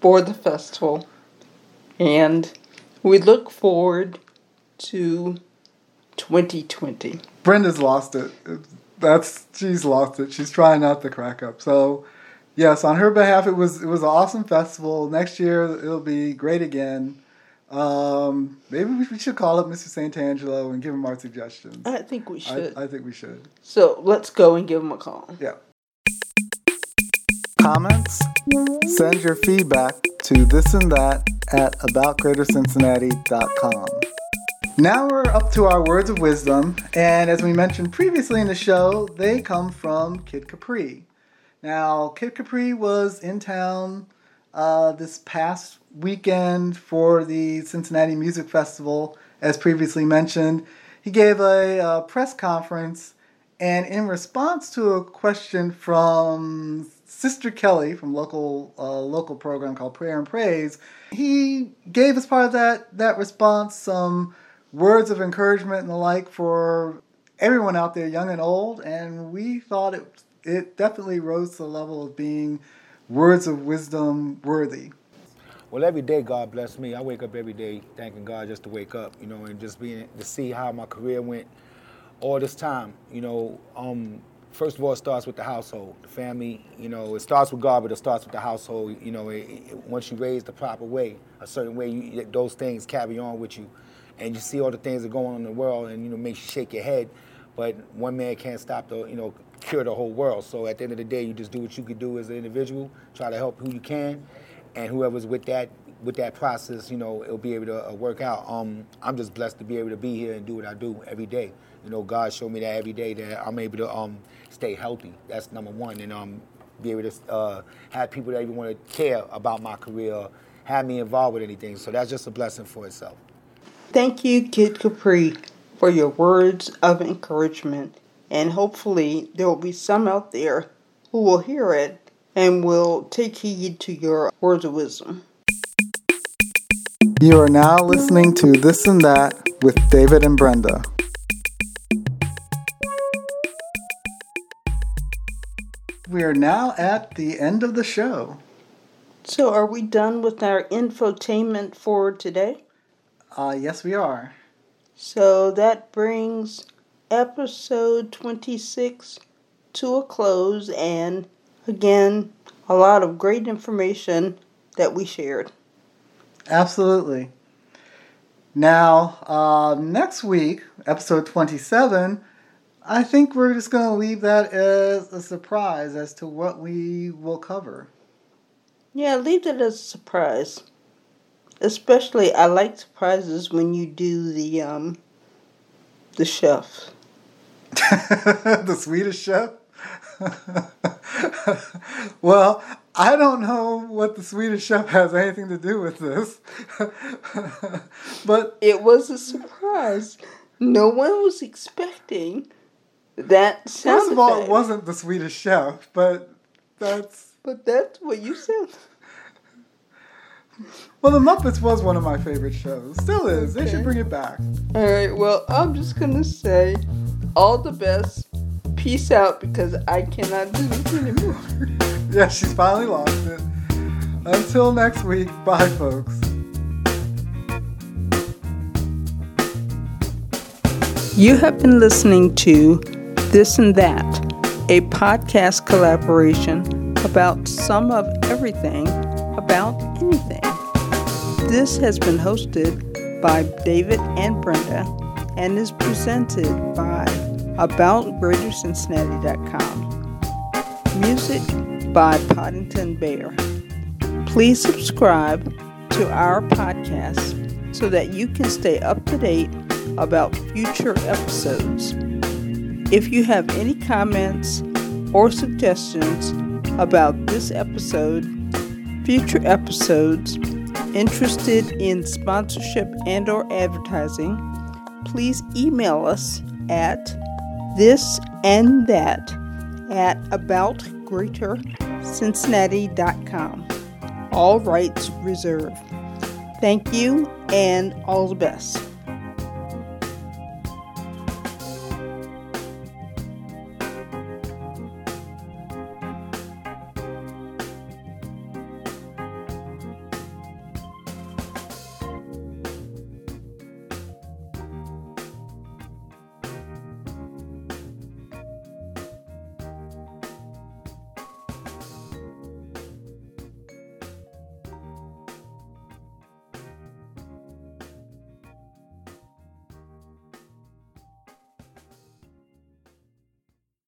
for the festival. And we look forward to 2020. Brenda's lost it. That's she's lost it. She's trying not to crack up. So, yes, on her behalf, it was it was an awesome festival. Next year it'll be great again. Um, maybe we should call up Mr. Santangelo and give him our suggestions. I think we I, should. I think we should. so let's go and give him a call. Yeah. Comments? Send your feedback to this and that at aboutgreatercincinnati.com. Now we're up to our words of wisdom, and as we mentioned previously in the show, they come from Kid Capri. Now, Kid Capri was in town uh, this past weekend for the Cincinnati Music Festival, as previously mentioned. He gave a uh, press conference, and in response to a question from Sister Kelly from local uh, local program called Prayer and Praise, he gave as part of that that response some words of encouragement and the like for everyone out there, young and old, and we thought it it definitely rose to the level of being words of wisdom worthy. Well, every day, God bless me. I wake up every day thanking God just to wake up, you know, and just being to see how my career went all this time. You know, um, first of all, it starts with the household, the family. You know, it starts with God, but it starts with the household. You know, it, it, once you raise the proper way, a certain way, you, those things carry on with you, and you see all the things that are going on in the world, and you know, makes you shake your head. But one man can't stop the, you know, cure the whole world. So at the end of the day, you just do what you can do as an individual, try to help who you can, and whoever's with that with that process, you know, it'll be able to uh, work out. Um, I'm just blessed to be able to be here and do what I do every day. You know, God showed me that every day that I'm able to um, stay healthy. That's number one, and um, be able to uh, have people that even want to care about my career, have me involved with anything. So that's just a blessing for itself. Thank you, Kid Capri, for your words of encouragement. And hopefully, there will be some out there who will hear it and will take heed to your words of wisdom. You are now listening to This and That with David and Brenda. We are now at the end of the show. So, are we done with our infotainment for today? Uh, yes, we are. So, that brings episode 26 to a close, and again, a lot of great information that we shared. Absolutely. Now, uh, next week, episode 27, I think we're just going to leave that as a surprise as to what we will cover. Yeah, leave it as a surprise. Especially, I like surprises when you do the um, the chef. the Swedish chef? well, I don't know what the Swedish chef has anything to do with this. but It was a surprise. No one was expecting that sound first of all, it wasn't the Swedish chef, but that's. But that's what you said. Well, The Muppets was one of my favorite shows. Still is. They should bring it back. All right. Well, I'm just gonna say, all the best. Peace out because I cannot do this anymore. Yeah, she's finally lost it. Until next week, bye, folks. You have been listening to This and That, a podcast collaboration about some of everything about anything. This has been hosted by David and Brenda and is presented by AboutGreaterCincinnati.com. Music by Podington Bear. Please subscribe to our podcast so that you can stay up to date about future episodes. If you have any comments or suggestions about this episode, future episodes, interested in sponsorship and or advertising, please email us at this and that at aboutgreatercincinnati.com. All rights reserved. Thank you and all the best.